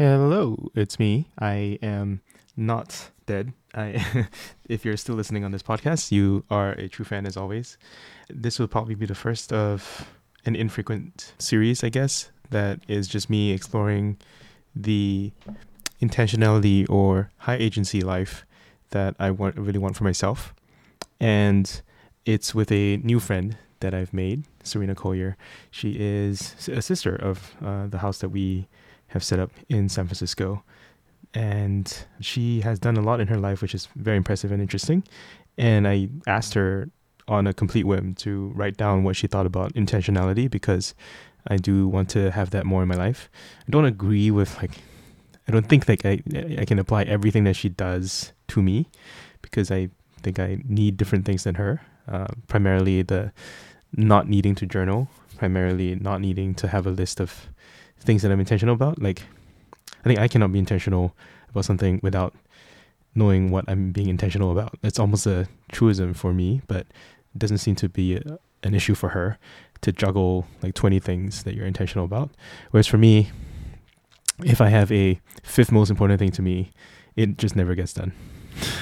Hello, it's me. I am not dead. I, if you're still listening on this podcast, you are a true fan as always. This will probably be the first of an infrequent series, I guess, that is just me exploring the intentionality or high agency life that I want really want for myself. And it's with a new friend that I've made, Serena Colyer. She is a sister of uh, the house that we have set up in San Francisco. And she has done a lot in her life, which is very impressive and interesting. And I asked her on a complete whim to write down what she thought about intentionality because I do want to have that more in my life. I don't agree with like I don't think like I I can apply everything that she does to me because I think I need different things than her. Uh, primarily the not needing to journal, primarily not needing to have a list of things that I'm intentional about. Like I think I cannot be intentional about something without knowing what I'm being intentional about. It's almost a truism for me, but it doesn't seem to be a, an issue for her to juggle like 20 things that you're intentional about. Whereas for me, if I have a fifth most important thing to me, it just never gets done.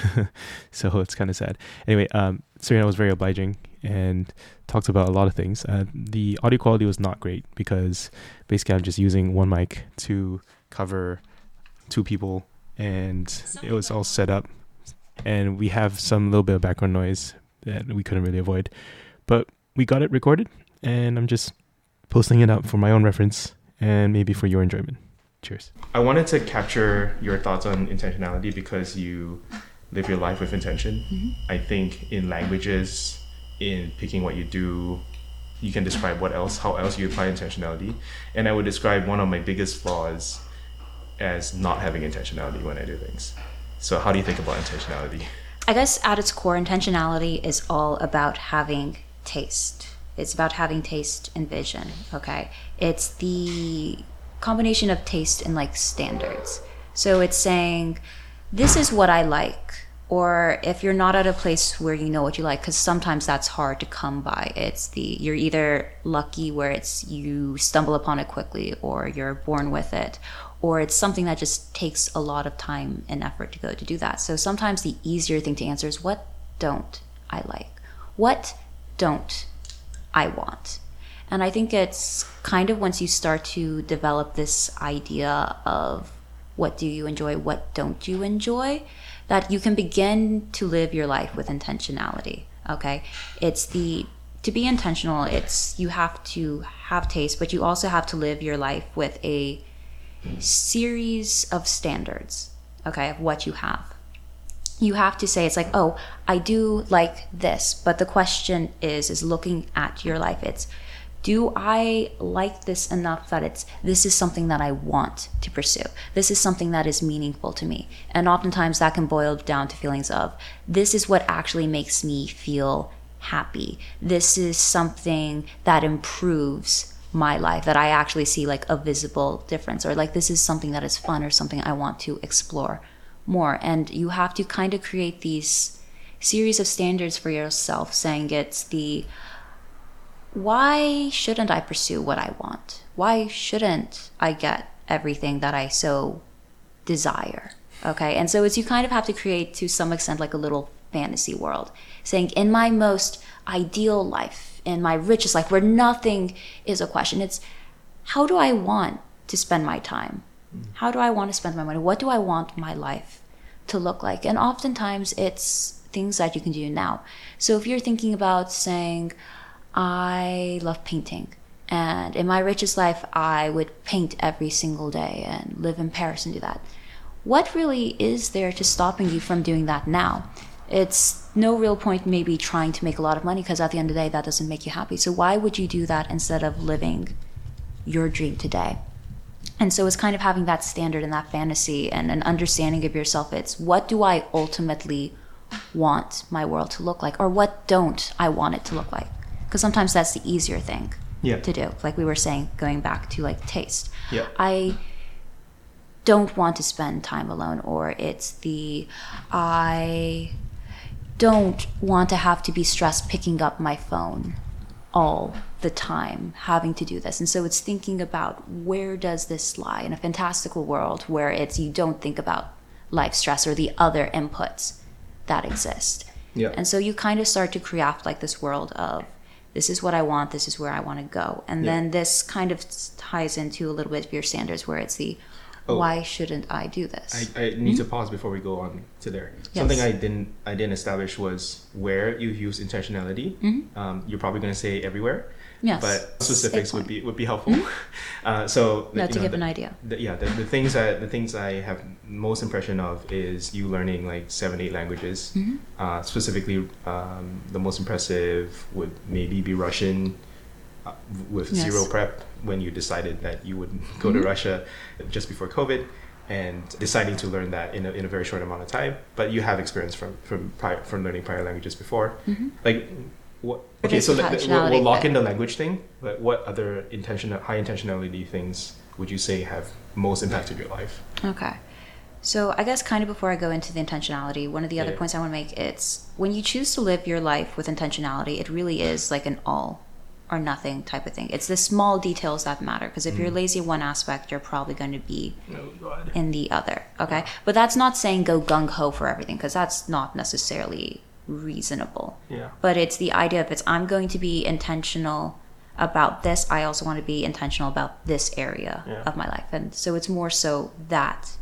so it's kind of sad. Anyway, um, Serena was very obliging and talked about a lot of things. Uh, the audio quality was not great because basically I'm just using one mic to cover two people, and it was all set up. And we have some little bit of background noise that we couldn't really avoid, but we got it recorded, and I'm just posting it up for my own reference and maybe for your enjoyment. Cheers. I wanted to capture your thoughts on intentionality because you live your life with intention. Mm-hmm. I think in languages, in picking what you do, you can describe what else, how else you apply intentionality. And I would describe one of my biggest flaws as not having intentionality when I do things. So, how do you think about intentionality? I guess at its core, intentionality is all about having taste. It's about having taste and vision, okay? It's the combination of taste and like standards. So it's saying, this is what I like. Or if you're not at a place where you know what you like, because sometimes that's hard to come by. It's the you're either lucky where it's you stumble upon it quickly, or you're born with it, or it's something that just takes a lot of time and effort to go to do that. So sometimes the easier thing to answer is what don't I like? What don't I want? And I think it's kind of once you start to develop this idea of what do you enjoy, what don't you enjoy, that you can begin to live your life with intentionality. Okay. It's the, to be intentional, it's you have to have taste, but you also have to live your life with a series of standards, okay, of what you have. You have to say it's like, oh, I do like this, but the question is, is looking at your life. It's do I like this enough that it's this is something that I want to pursue? This is something that is meaningful to me. And oftentimes that can boil down to feelings of this is what actually makes me feel happy. This is something that improves my life that I actually see like a visible difference or like this is something that is fun or something I want to explore more. And you have to kind of create these series of standards for yourself saying it's the why shouldn't I pursue what I want? Why shouldn't I get everything that I so desire? Okay. And so it's you kind of have to create to some extent like a little fantasy world, saying, in my most ideal life, in my richest life, where nothing is a question, it's how do I want to spend my time? Mm-hmm. How do I want to spend my money? What do I want my life to look like? And oftentimes it's things that you can do now. So if you're thinking about saying, I love painting. And in my richest life, I would paint every single day and live in Paris and do that. What really is there to stopping you from doing that now? It's no real point maybe trying to make a lot of money because at the end of the day, that doesn't make you happy. So why would you do that instead of living your dream today? And so it's kind of having that standard and that fantasy and an understanding of yourself. It's what do I ultimately want my world to look like, or what don't I want it to look like? Because sometimes that's the easier thing yeah. to do. Like we were saying, going back to like taste. Yeah. I don't want to spend time alone, or it's the I don't want to have to be stressed picking up my phone all the time having to do this and so it's thinking about where does this lie in a fantastical world where it's you don't think about life stress or the other inputs that exist Yeah. and so you kind of start to craft like this world of this is what I want, this is where I want to go. And Yeah. then this kind of ties into a little bit of your standards where it's the Oh. why shouldn't I do this? I, I need to pause before we go on to there. Yes. Something I didn't I didn't establish was where you use intentionality. Um, you're probably going to say everywhere, yes. but specifics would be would be helpful. Uh, so to know, give the- an idea. the, yeah, the, the things that the things I have most impression of is you learning like seven eight languages. Mm-hmm. Uh, specifically, um, the most impressive would maybe be Russian. Uh, with Yes. zero prep, when you decided that you would go to Mhm. Russia just before COVID, and deciding to learn that in a, in a very short amount of time, but you have experience from from prior, from learning prior languages before. Mhm. Like, what? Okay, so we'll, we'll lock in the language thing. But what other intentional, high intentionality things would you say have most impacted your life? Okay. So I guess kind of before I go into the intentionality, one of the other Yeah. points I want to make it's when you choose to live your life with intentionality, it really is like an all or nothing type of thing. It's the small details that matter because if Mm. you're lazy in one aspect, you're probably going to be Oh in the other. Okay. But that's not saying go gung ho for everything because that's not necessarily reasonable. Yeah. But it's the idea of it's I'm going to be intentional about this. I also want to be intentional about this area Yeah. of my life. And so it's more so that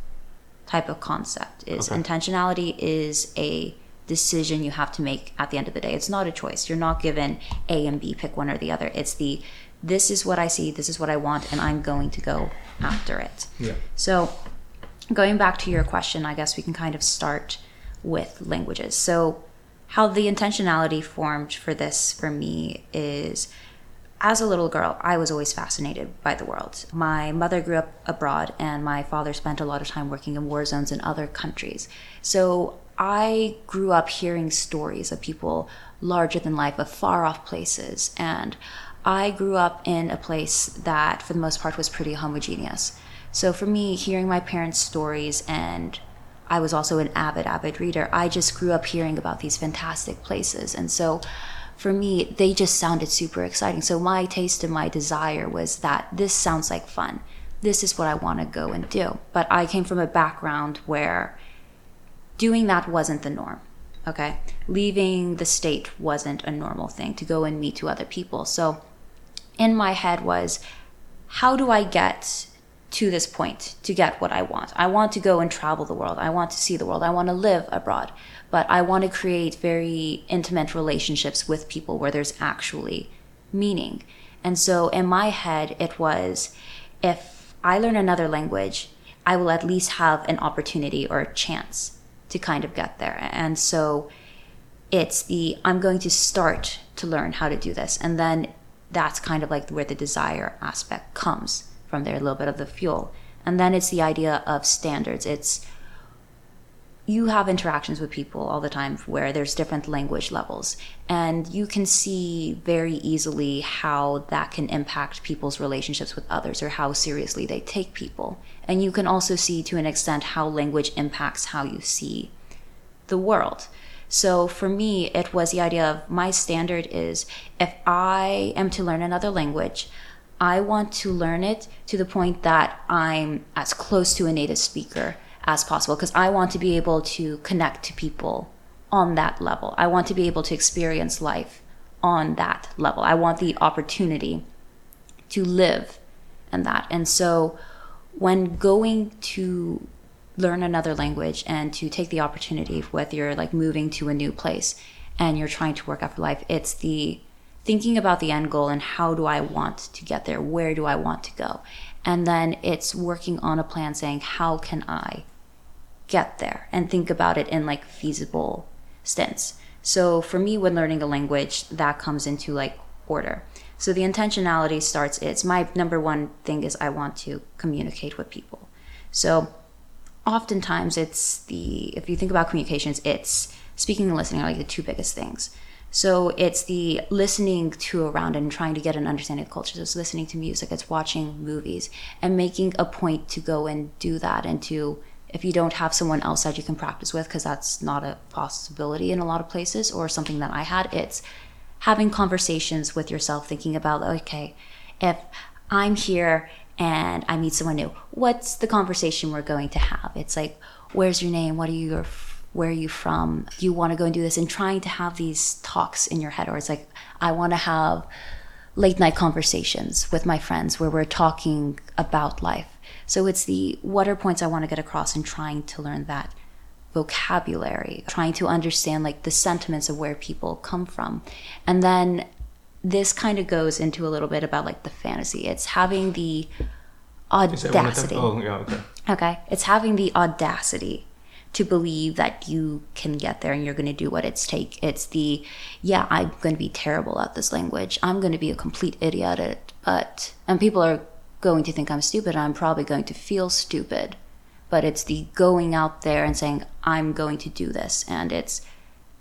type of concept is Okay. intentionality is a decision you have to make at the end of the day. It's not a choice. You're not given A and B, pick one or the other. It's the this is what I see, this is what I want, and I'm going to go after it. Yeah. So, going back to your question, I guess we can kind of start with languages. So, how the intentionality formed for this for me is as a little girl, I was always fascinated by the world. My mother grew up abroad, and my father spent a lot of time working in war zones in other countries. So I grew up hearing stories of people larger than life, of far off places. And I grew up in a place that, for the most part, was pretty homogeneous. So for me, hearing my parents' stories and I was also an avid, avid reader. I just grew up hearing about these fantastic places. And so for me, they just sounded super exciting. So my taste and my desire was that this sounds like fun. This is what I want to go and do. But I came from a background where doing that wasn't the norm. Okay. Leaving the state wasn't a normal thing to go and meet to other people. So in my head was, how do I get to this point to get what I want? I want to go and travel the world. I want to see the world. I want to live abroad. But I want to create very intimate relationships with people where there's actually meaning. And so in my head, it was if I learn another language, I will at least have an opportunity or a chance to kind of get there. And so it's the I'm going to start to learn how to do this. And then that's kind of like where the desire aspect comes from there, a little bit of the fuel. And then it's the idea of standards. It's you have interactions with people all the time where there's different language levels and you can see very easily how that can impact people's relationships with others or how seriously they take people and you can also see to an extent how language impacts how you see the world so for me it was the idea of my standard is if i am to learn another language i want to learn it to the point that i'm as close to a native speaker as possible because I want to be able to connect to people on that level. I want to be able to experience life on that level. I want the opportunity to live in that. And so when going to learn another language and to take the opportunity whether you're like moving to a new place and you're trying to work out for life, it's the thinking about the end goal and how do I want to get there? Where do I want to go? And then it's working on a plan saying, how can I get there and think about it in like feasible stints. So for me, when learning a language, that comes into like order. So the intentionality starts, it's my number one thing is I want to communicate with people. So oftentimes it's the, if you think about communications, it's speaking and listening are like the two biggest things. So it's the listening to around and trying to get an understanding of culture. So it's listening to music, it's watching movies, and making a point to go and do that and to if you don't have someone else that you can practice with because that's not a possibility in a lot of places or something that i had it's having conversations with yourself, thinking about, okay, if I'm here and I meet someone new, what's the conversation we're going to have? It's like, where's your name? What are you, where are you from? Do you want to go and do this? And trying to have these talks in your head, or it's like, I want to have late night conversations with my friends where we're talking about life. So it's the what are points I want to get across and trying to learn that vocabulary, trying to understand like the sentiments of where people come from. And then this kind of goes into a little bit about like the fantasy. It's having the audacity. Oh, yeah, okay. Okay. It's having the audacity to believe that you can get there and you're going to do what it's take. It's the, yeah, I'm going to be terrible at this language. I'm going to be a complete idiot at it. But, and people are going to think I'm stupid. I'm probably going to feel stupid. But it's the going out there and saying, I'm going to do this. And it's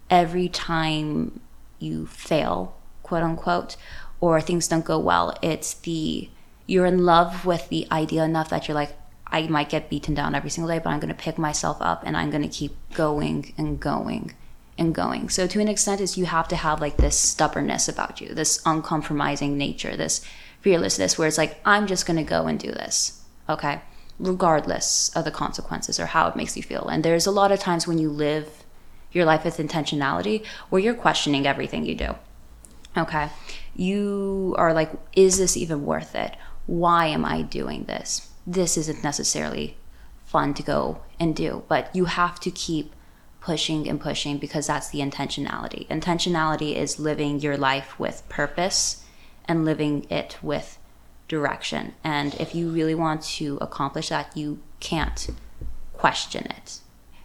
every time you fail, quote unquote, or things don't go well, it's the, you're in love with the idea enough that you're like, I might get beaten down every single day, but I'm going to pick myself up and I'm going to keep going and going and going. So to an extent is you have to have like this stubbornness about you, this uncompromising nature, this fearlessness where it's like I'm just going to go and do this. Okay? Regardless of the consequences or how it makes you feel. And there's a lot of times when you live your life with intentionality where you're questioning everything you do. Okay? You are like is this even worth it? Why am I doing this? This isn't necessarily fun to go and do, but you have to keep pushing and pushing because that's the intentionality. Intentionality is living your life with purpose and living it with direction. And if you really want to accomplish that, you can't question it.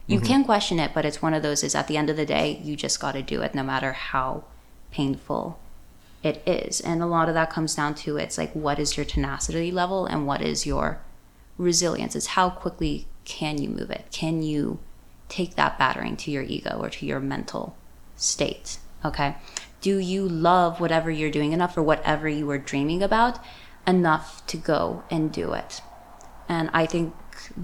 You mm-hmm. can question it, but it's one of those is at the end of the day, you just got to do it no matter how painful it is. And a lot of that comes down to it's like what is your tenacity level and what is your resilience is how quickly can you move it? Can you take that battering to your ego or to your mental state? Okay. Do you love whatever you're doing enough or whatever you were dreaming about enough to go and do it? And I think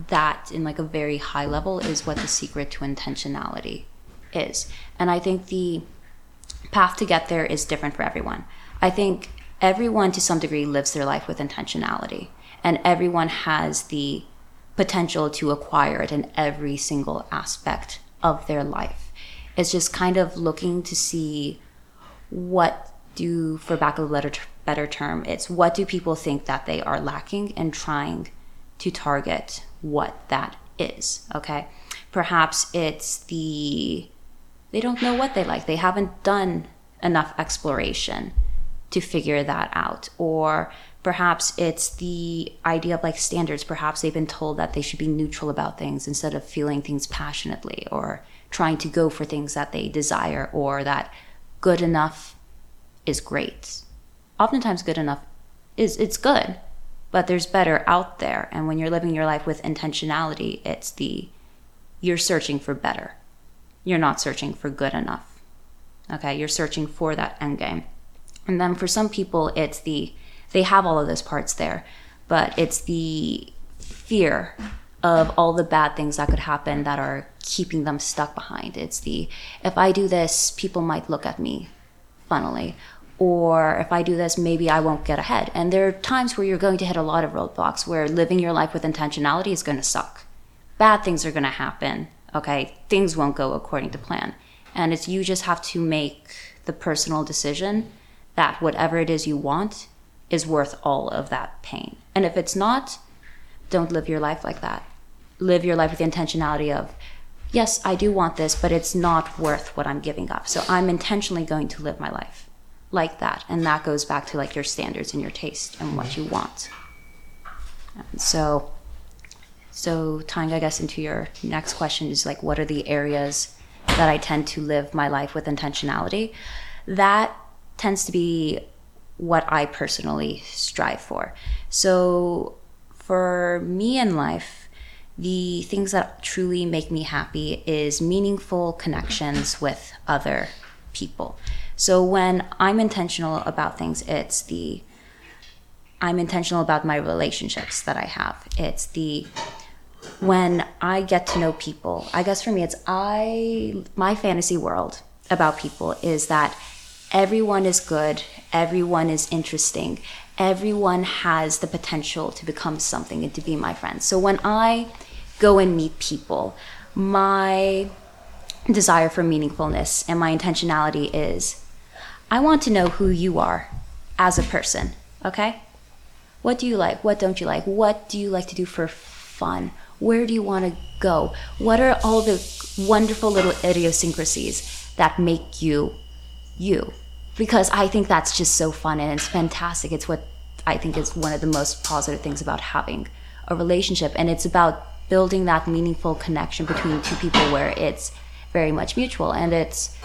that, in like a very high level, is what the secret to intentionality is. And I think the path to get there is different for everyone. I think everyone to some degree lives their life with intentionality and everyone has the potential to acquire it in every single aspect of their life. It's just kind of looking to see what do, for back of a better, better term, it's what do people think that they are lacking and trying to target what that is. Okay. Perhaps it's the, they don't know what they like. They haven't done enough exploration to figure that out. Or Perhaps it's the idea of like standards. Perhaps they've been told that they should be neutral about things instead of feeling things passionately or trying to go for things that they desire or that good enough is great. Oftentimes good enough is it's good, but there's better out there. And when you're living your life with intentionality, it's the you're searching for better. You're not searching for good enough. Okay, you're searching for that end game. And then for some people, it's the they have all of those parts there, but it's the fear of all the bad things that could happen that are keeping them stuck behind. It's the if I do this, people might look at me funnily. Or if I do this, maybe I won't get ahead. And there are times where you're going to hit a lot of roadblocks where living your life with intentionality is going to suck. Bad things are going to happen. Okay. Things won't go according to plan. And it's you just have to make the personal decision that whatever it is you want is worth all of that pain. And if it's not, don't live your life like that. Live your life with the intentionality of, yes, I do want this, but it's not worth what I'm giving up. So I'm intentionally going to live my life like that. And that goes back to like your standards and your taste and what you want. And so, so tying, I guess, into your next question is like, what are the areas that I tend to live my life with intentionality? That tends to be what I personally strive for. So, for me in life, the things that truly make me happy is meaningful connections with other people. So, when I'm intentional about things, it's the I'm intentional about my relationships that I have. It's the when I get to know people. I guess for me, it's I my fantasy world about people is that everyone is good, everyone is interesting, everyone has the potential to become something and to be my friend. So when I go and meet people, my desire for meaningfulness and my intentionality is I want to know who you are as a person, okay? What do you like? What don't you like? What do you like to do for fun? Where do you want to go? What are all the wonderful little idiosyncrasies that make you you? Because I think that's just so fun and it's fantastic. It's what I think is one of the most positive things about having a relationship. And it's about building that meaningful connection between two people where it's very much mutual. And it's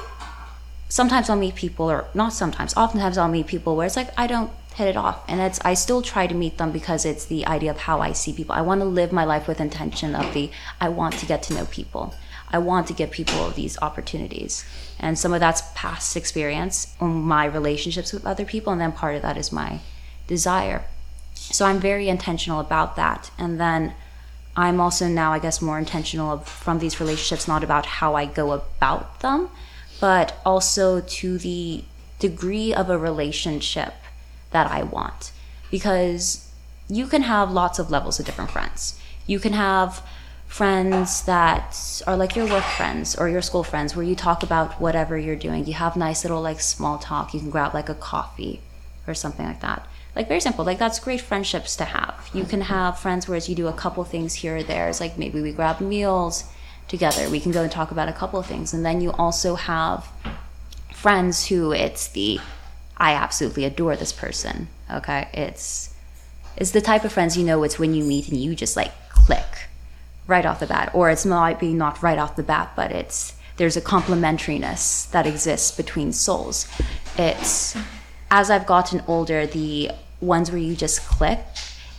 sometimes I'll meet people, or not sometimes, oftentimes I'll meet people where it's like, I don't hit it off. And it's, I still try to meet them because it's the idea of how I see people. I want to live my life with intention of the, I want to get to know people. I want to give people these opportunities. And some of that's past experience, um, my relationships with other people, and then part of that is my desire. So I'm very intentional about that. And then I'm also now, I guess, more intentional from these relationships, not about how I go about them, but also to the degree of a relationship that I want. Because you can have lots of levels of different friends. You can have friends that are like your work friends or your school friends where you talk about whatever you're doing. You have nice little like small talk. You can grab like a coffee or something like that. Like very simple. Like that's great friendships to have. You can have friends whereas you do a couple things here or there. It's like maybe we grab meals together. We can go and talk about a couple of things. And then you also have friends who it's the i absolutely adore this person okay? It's it's the type of friends you know it's when you meet and you just like click right off the bat or it's might be not right off the bat but it's there's a complementariness that exists between souls it's as I've gotten older, the ones where you just click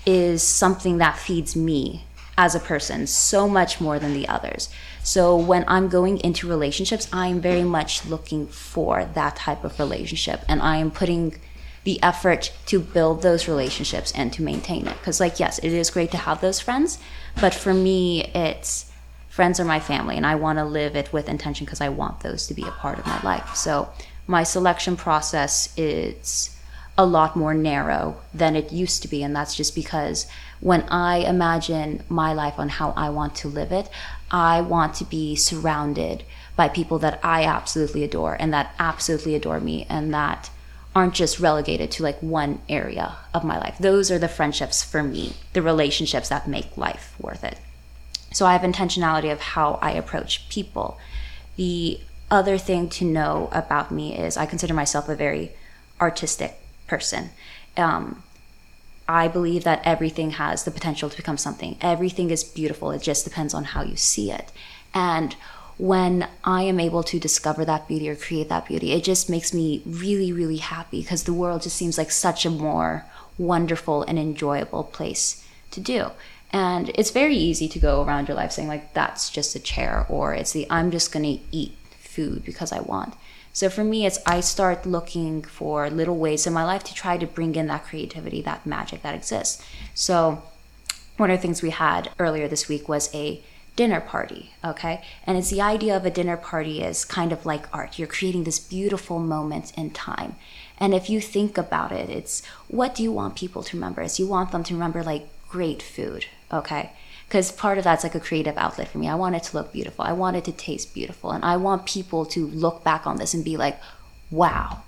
is something that feeds me as a person so much more than the others. So when I'm going into relationships, I'm very much looking for that type of relationship and I am putting the effort to build those relationships and to maintain it. Because, like, yes, it is great to have those friends, but for me, it's friends are my family and I want to live it with intention because I want those to be a part of my life. So my selection process is a lot more narrow than it used to be. And that's just because when I imagine my life on how I want to live it, I want to be surrounded by people that I absolutely adore and that absolutely adore me and that aren't just relegated to like one area of my life. Those are the friendships for me, the relationships that make life worth it. So I have intentionality of how I approach people. The other thing to know about me is I consider myself a very artistic person. Um, I believe that everything has the potential to become something. Everything is beautiful. It just depends on how you see it. And when I am able to discover that beauty or create that beauty, it just makes me really, really happy because the world just seems like such a more wonderful and enjoyable place to do. And it's very easy to go around your life saying, like, that's just a chair, or it's the I'm just going to eat food because I want. So for me, it's I start looking for little ways in my life to try to bring in that creativity, that magic that exists. So one of the things we had earlier this week was a dinner party, okay? And it's the idea of a dinner party is kind of like art. You're creating this beautiful moment in time. And if you think about it, it's what do you want people to remember? Is you want them to remember like great food, okay? because part of that's like a creative outlet for me. I want it to look beautiful. I want it to taste beautiful. And I want people to look back on this and be like, wow,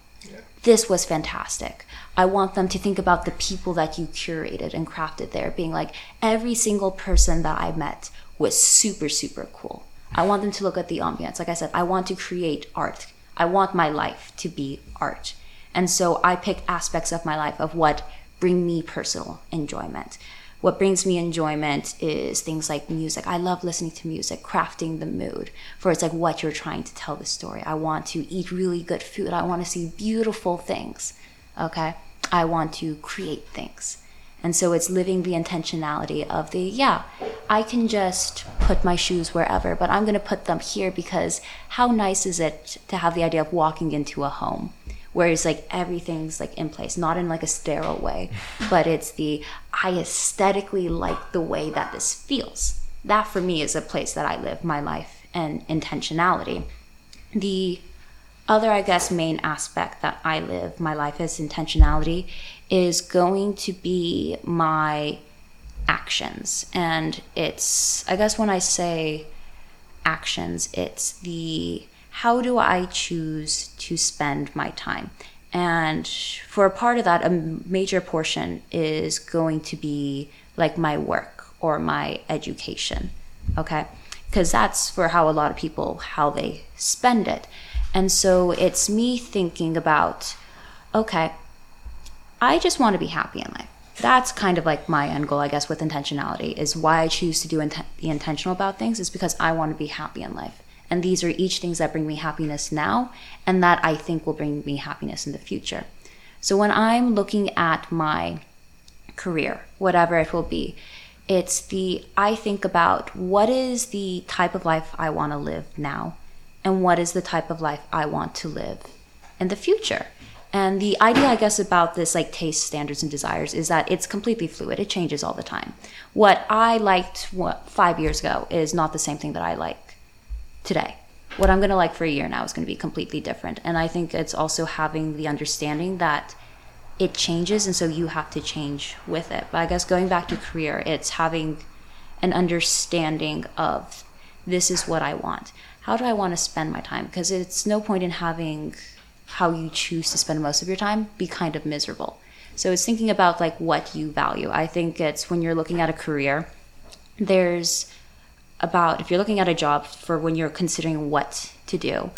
this was fantastic. I want them to think about the people that you curated and crafted there, being like, every single person that I met was super, super cool. I want them to look at the ambience. Like I said, I want to create art. I want my life to be art. And so I pick aspects of my life of what bring me personal enjoyment what brings me enjoyment is things like music. I love listening to music, crafting the mood for it's like what you're trying to tell the story. I want to eat really good food. I want to see beautiful things. Okay. I want to create things. And so it's living the intentionality of the, yeah, I can just put my shoes wherever, but I'm going to put them here because how nice is it to have the idea of walking into a home? whereas like everything's like in place not in like a sterile way but it's the i aesthetically like the way that this feels that for me is a place that i live my life and intentionality the other, I guess, main aspect that I live my life as intentionality is going to be my actions. And it's, I guess, when I say actions, it's the how do I choose to spend my time? And for a part of that, a major portion is going to be like my work or my education. Okay. Because that's for how a lot of people, how they spend it. And so it's me thinking about, okay, I just want to be happy in life. That's kind of like my end goal, I guess, with intentionality is why I choose to do int- be intentional about things is because I want to be happy in life. And these are each things that bring me happiness now and that I think will bring me happiness in the future. So when I'm looking at my career, whatever it will be, it's the I think about what is the type of life I want to live now and what is the type of life I want to live in the future. And the idea, I guess, about this like taste, standards, and desires is that it's completely fluid. It changes all the time. What I liked what, five years ago is not the same thing that I like today. What I'm going to like for a year now is going to be completely different. And I think it's also having the understanding that it changes, and so you have to change with it. But I guess going back to career, it's having an understanding of this is what I want. How do I want to spend my time? Because it's no point in having how you choose to spend most of your time be kind of miserable. So it's thinking about like what you value. I think it's when you're looking at a career, there's about if you're looking at a job for when you're considering what to do,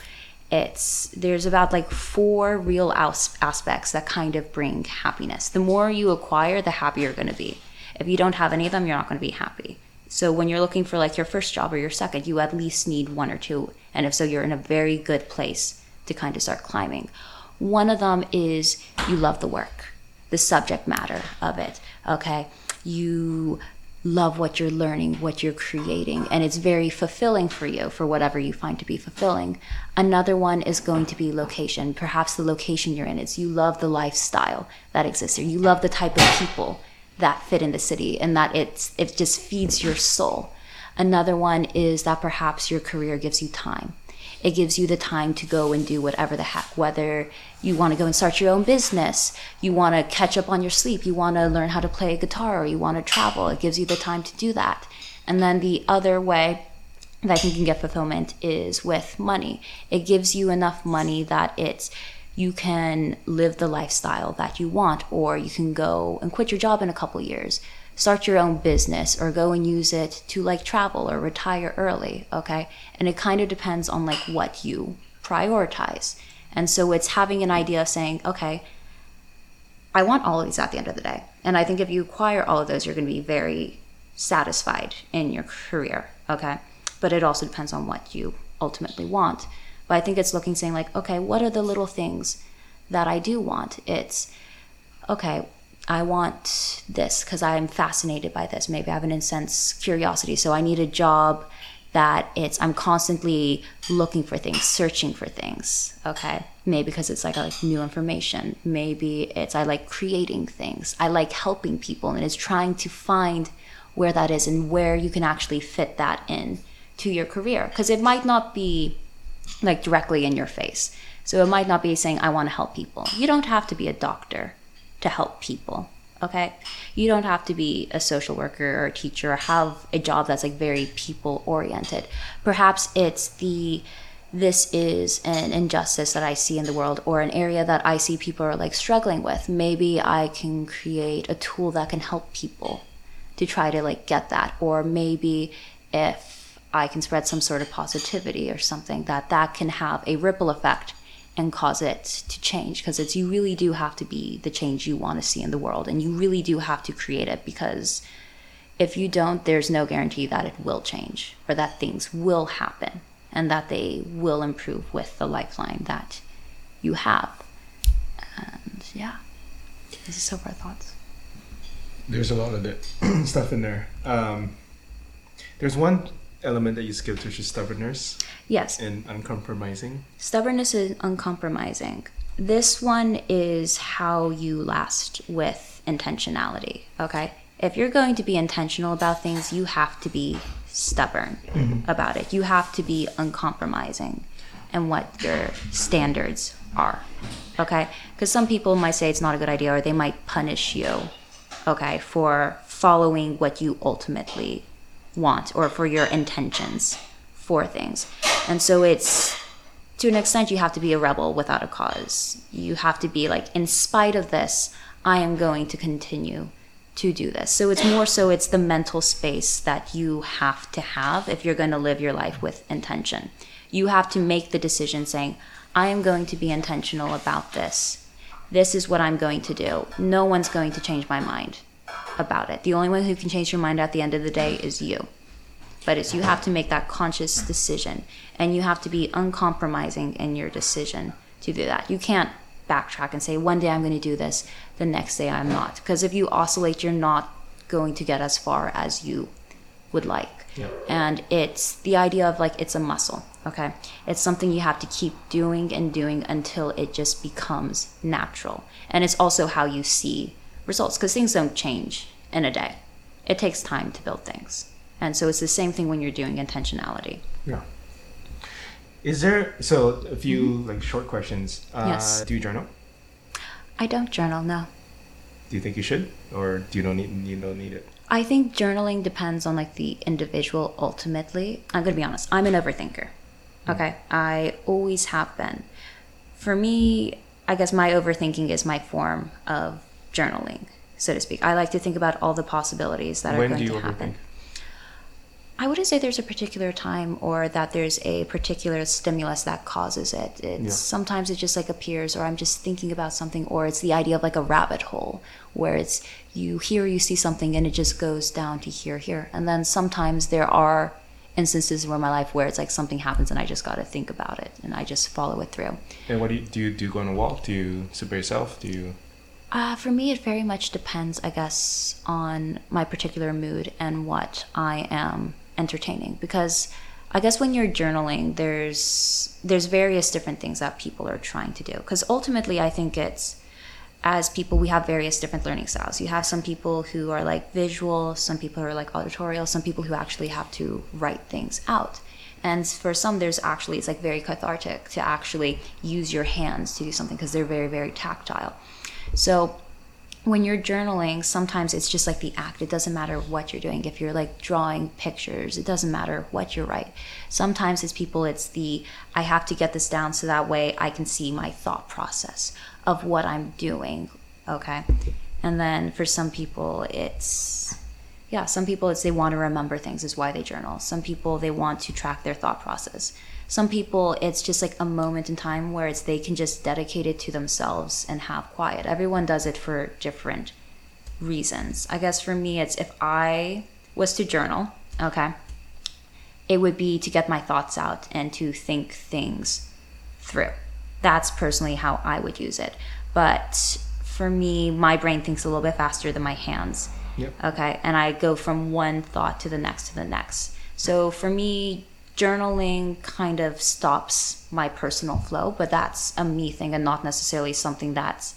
it's there's about like four real as- aspects that kind of bring happiness. The more you acquire, the happier you're going to be. If you don't have any of them, you're not going to be happy. So when you're looking for like your first job or your second, you at least need one or two. And if so, you're in a very good place to kind of start climbing. One of them is you love the work, the subject matter of it. Okay. You love what you're learning, what you're creating, and it's very fulfilling for you for whatever you find to be fulfilling. Another one is going to be location. Perhaps the location you're in is you love the lifestyle that exists here. You love the type of people that fit in the city and that it's it just feeds your soul. Another one is that perhaps your career gives you time it gives you the time to go and do whatever the heck, whether you want to go and start your own business, you want to catch up on your sleep, you want to learn how to play a guitar, or you want to travel. It gives you the time to do that. And then the other way that you can get fulfillment is with money. It gives you enough money that it's you can live the lifestyle that you want, or you can go and quit your job in a couple years start your own business or go and use it to like travel or retire early, okay? And it kind of depends on like what you prioritize. And so it's having an idea of saying, okay, I want all of these at the end of the day. And I think if you acquire all of those, you're going to be very satisfied in your career, okay? But it also depends on what you ultimately want. But I think it's looking, saying, like, okay, what are the little things that I do want? It's, okay, I want this because I'm fascinated by this. Maybe I have an intense curiosity. So I need a job that it's I'm constantly looking for things, searching for things. Okay. Maybe because it's like I like new information. Maybe it's I like creating things. I like helping people and it's trying to find where that is and where you can actually fit that in to your career. Because it might not be like directly in your face. So it might not be saying I want to help people. You don't have to be a doctor to help people. Okay. You don't have to be a social worker or a teacher or have a job that's like very people oriented. Perhaps it's the this is an injustice that I see in the world or an area that I see people are like struggling with. Maybe I can create a tool that can help people to try to like get that. Or maybe if I can spread some sort of positivity or something that that can have a ripple effect and cause it to change because it's you really do have to be the change you want to see in the world and you really do have to create it because if you don't there's no guarantee that it will change or that things will happen and that they will improve with the lifeline that you have. And yeah. This is so far thoughts. There's a lot of stuff in there. Um, there's one element that you skipped, which is stubbornness. Yes. And uncompromising. Stubbornness is uncompromising. This one is how you last with intentionality. Okay. If you're going to be intentional about things, you have to be stubborn mm-hmm. about it. You have to be uncompromising. and what your standards are. Okay? Because some people might say it's not a good idea or they might punish you, okay, for following what you ultimately want or for your intentions for things. And so it's to an extent you have to be a rebel without a cause. You have to be like in spite of this, I am going to continue to do this. So it's more so it's the mental space that you have to have if you're going to live your life with intention. You have to make the decision saying, I am going to be intentional about this. This is what I'm going to do. No one's going to change my mind about it. The only one who can change your mind at the end of the day is you. But it's you have to make that conscious decision and you have to be uncompromising in your decision to do that. You can't backtrack and say one day I'm going to do this, the next day I'm not. Because if you oscillate, you're not going to get as far as you would like. Yeah. And it's the idea of like it's a muscle, okay? It's something you have to keep doing and doing until it just becomes natural. And it's also how you see results because things don't change in a day. It takes time to build things. And so it's the same thing when you're doing intentionality. Yeah. Is there so a few like short questions? Uh, Yes. Do you journal? I don't journal, no. Do you think you should, or do you don't need you don't need it? I think journaling depends on like the individual ultimately. I'm going to be honest. I'm an overthinker. Okay? I always have been. For me, I guess my overthinking is my form of journaling, so to speak. I like to think about all the possibilities that are when going do you to overthink? happen. I wouldn't say there's a particular time or that there's a particular stimulus that causes it. It's Yeah. sometimes it just like appears or I'm just thinking about something or it's the idea of like a rabbit hole where it's you hear you see something and it just goes down to here here. And then sometimes there are instances where my life where it's like something happens and I just got to think about it and I just follow it through. And what do you do? You, do you go on a walk? Do you sit by yourself? Do you? Uh, for me, it very much depends, I guess, on my particular mood and what I am entertaining. Because I guess when you're journaling, there's there's various different things that people are trying to do. Because ultimately, I think it's as people we have various different learning styles. You have some people who are like visual, some people who are like auditorial, some people who actually have to write things out. And for some, there's actually it's like very cathartic to actually use your hands to do something because they're very very tactile. So when you're journaling, sometimes it's just like the act. It doesn't matter what you're doing. If you're like drawing pictures, it doesn't matter what you write. Sometimes it's people, it's the I have to get this down so that way I can see my thought process of what I'm doing. Okay. And then for some people, it's yeah, some people it's they want to remember things is why they journal. Some people they want to track their thought process. Some people it's just like a moment in time where it's they can just dedicate it to themselves and have quiet. Everyone does it for different reasons. I guess for me it's if I was to journal, okay, it would be to get my thoughts out and to think things through. That's personally how I would use it. But for me, my brain thinks a little bit faster than my hands. Yep. Okay. And I go from one thought to the next to the next. So for me, journaling kind of stops my personal flow, but that's a me thing and not necessarily something that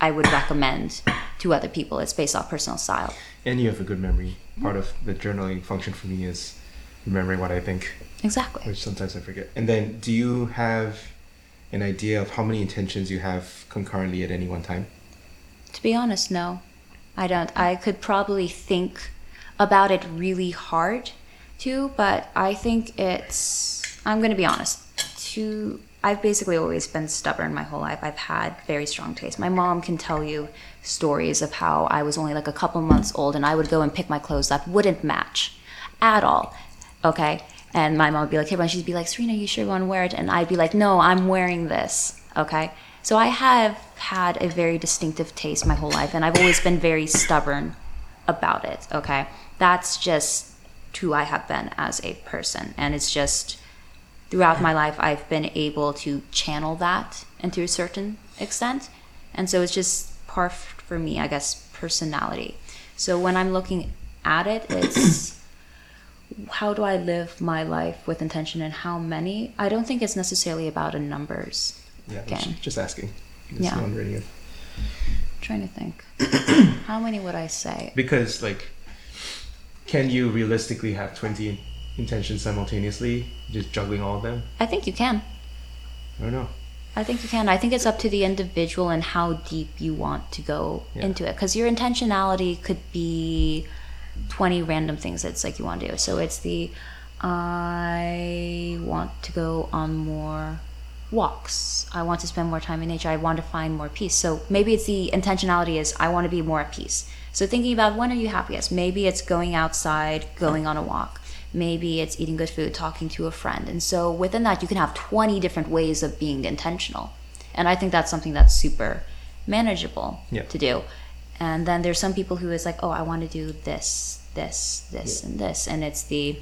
I would recommend to other people. It's based off personal style. And you have a good memory. Part of the journaling function for me is remembering what I think, Exactly. which sometimes I forget. And then, do you have an idea of how many intentions you have concurrently at any one time? To be honest, no. I don't. I could probably think about it really hard too, but I think it's I'm going to be honest. To I've basically always been stubborn my whole life. I've had very strong taste. My mom can tell you stories of how I was only like a couple months old and I would go and pick my clothes up, wouldn't match at all. Okay? And my mom would be like, hey, and she'd be like, Serena, you sure want to wear it? And I'd be like, no, I'm wearing this. Okay? So I have had a very distinctive taste my whole life, and I've always been very stubborn about it. Okay? That's just who I have been as a person. And it's just throughout my life, I've been able to channel that into a certain extent. And so it's just par for me, I guess, personality. So when I'm looking at it, it's how do I live my life with intention and how many? I don't think it's necessarily about a numbers. Yeah, just, just asking. Just Yeah. wondering if trying to think. how many would I say? because like, can you realistically have twenty intentions simultaneously, just juggling all of them? I think you can. I don't know. I think you can. I think it's up to the individual and how deep you want to go Yeah. into it. Because your intentionality could be 20 random things that's like you want to do. So it's the I want to go on more walks. I want to spend more time in nature. I want to find more peace. So maybe it's the intentionality is I want to be more at peace. So thinking about when are you happiest? Maybe it's going outside, going on a walk. Maybe it's eating good food, talking to a friend. And so within that, you can have 20 different ways of being intentional. And I think that's something that's super manageable Yeah. to do. And then there's some people who is like, oh, I want to do this, this, this, and this. And it's the,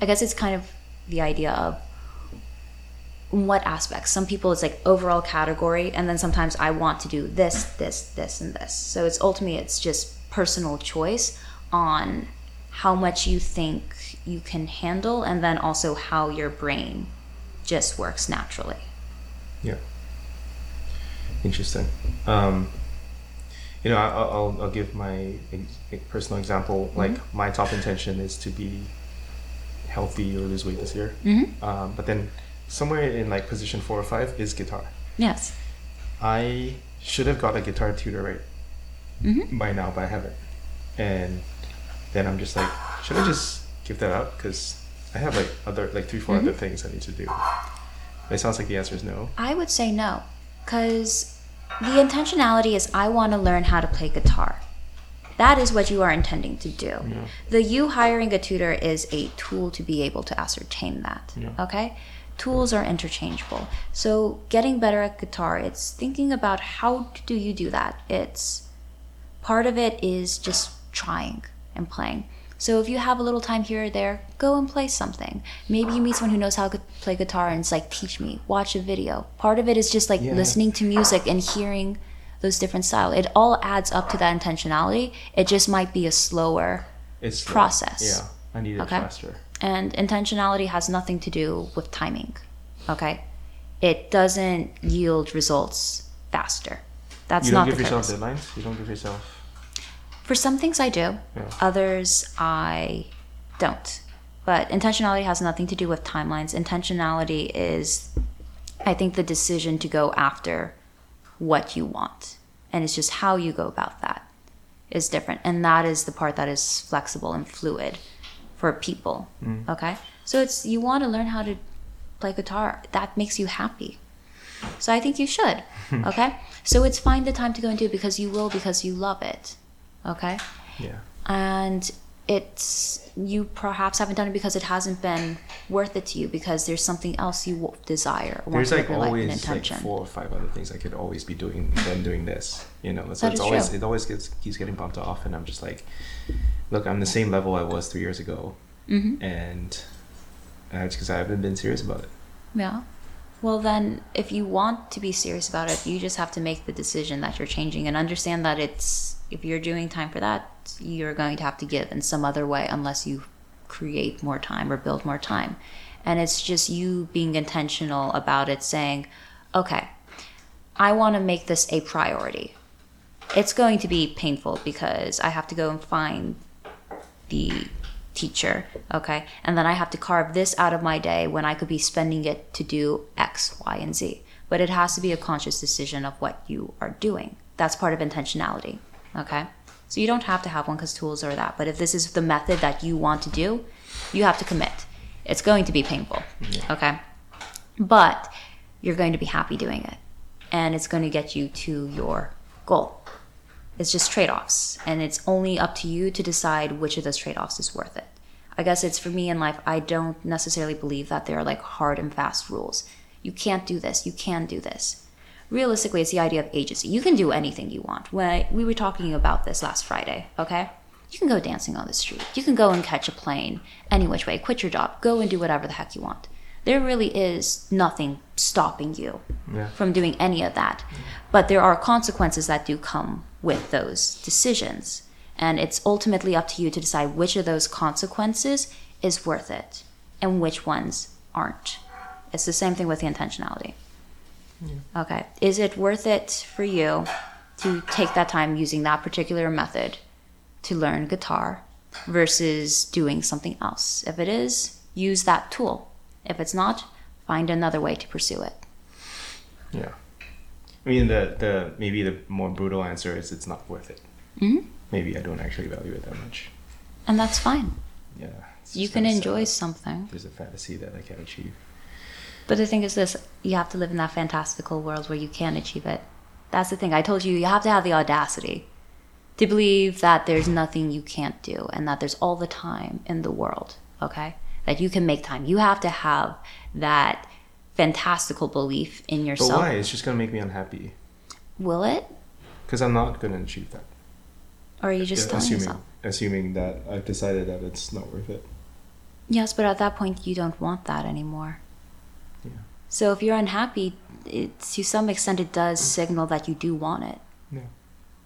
I guess it's kind of the idea of what aspects. Some people it's like overall category, and then sometimes I want to do this, this, this, and this. So it's ultimately it's just personal choice on how much you think you can handle, and then also how your brain just works naturally. Yeah. Interesting. Um, you know, I- I'll, I'll, give my personal example. Like, my top intention is to be healthy or lose weight this year. Mm-hmm. Um, but then, somewhere in like position four or five is guitar. Yes. I should have got a guitar tutor right Mm-hmm. by now, but I haven't. And then I'm just like, should I just give that up? Because I have like other, like three, 4 other things I need to do. But it sounds like the answer is no. I would say no, because the intentionality is I want to learn how to play guitar. That is what you are intending to do. The you hiring a tutor is a tool to be able to ascertain that. Yeah. Okay? Tools are interchangeable. So, getting better at guitar, it's thinking about how do you do that? It's part of it is just trying and playing. So if you have a little time here or there, go and play something. Maybe you meet someone who knows how to play guitar and it's like, teach me, watch a video. Part of it is just like Yeah. listening to music and hearing those different styles. It all adds up to that intentionality. It just might be a slower It's the- Process. yeah, I need it Okay. faster. And intentionality has nothing to do with timing. Okay? It doesn't yield results faster. That's you don't not give the yourself purpose. deadlines. You don't give yourself. For some things I do, Yeah. others I don't. But intentionality has nothing to do with timelines. Intentionality is, I think, the decision to go after what you want. And it's just how you go about that is different. And that is the part that is flexible and fluid for people. Mm. Okay? So it's, you want to learn how to play guitar. That makes you happy. So I think you should. Okay? So it's find the time to go and do it because you will, because you love it. Okay? Yeah. and it's you perhaps haven't done it because it hasn't been worth it to you because there's something else you desire There's like your life in always like four or five other things I could always be doing than doing this. You know, so That it's always true. it always gets keeps getting bumped off, and I'm just like, look, I'm the same level I was three years ago, hmm and it's because I haven't been serious about it. Yeah. Well, then, if you want to be serious about it, you just have to make the decision that you're changing and understand that it's if you're doing time for that, you're going to have to give in some other way unless you create more time or build more time. And it's just you being intentional about it, saying, okay, I want to make this a priority. It's going to be painful because I have to go and find the teacher, okay? And then I have to carve this out of my day when I could be spending it to do X, Y, and Z. But it has to be a conscious decision of what you are doing. That's part of intentionality, okay? So you don't have to have one because tools are that. But if this is the method that you want to do, you have to commit. It's going to be painful, okay? But you're going to be happy doing it. And it's going to get you to your goal. It's just trade offs. And it's only up to you to decide which of those trade offs is worth it. I guess it's for me in life, I don't necessarily believe that there are like hard and fast rules. You can't do this, you can do this. Realistically, it's the idea of agency. You can do anything you want. When I, we were talking about this last Friday, okay? You can go dancing on the street. You can go and catch a plane any which way, quit your job, go and do whatever the heck you want. There really is nothing stopping you Yeah. from doing any of that. But there are consequences that do come with those decisions. And it's ultimately up to you to decide which of those consequences is worth it and which ones aren't. It's the same thing with the intentionality. Okay. Is it worth it for you to take that time using that particular method to learn guitar versus doing something else. If it is, use that tool. If it's not, find another way to pursue it. Yeah. I mean, the, the maybe the more brutal answer is it's not worth it. Mhm. Maybe I don't actually value it that much. And that's fine. Yeah. You can enjoy sad. something. There's a fantasy that I can't achieve. But the thing is this you have to live in that fantastical world where you can achieve it. That's the thing. I told you, you have to have the audacity to believe that there's nothing you can't do and that there's all the time in the world, okay? That you can make time. You have to have that fantastical belief in yourself. But why? It's just gonna make me unhappy. Will it? Because I'm not gonna achieve that. Or are you just Yeah, assuming, yourself? assuming that I've decided that it's not worth it. Yes, but at that point, you don't want that anymore. Yeah. So if you're unhappy, it, to some extent, it does signal that you do want it. Yeah.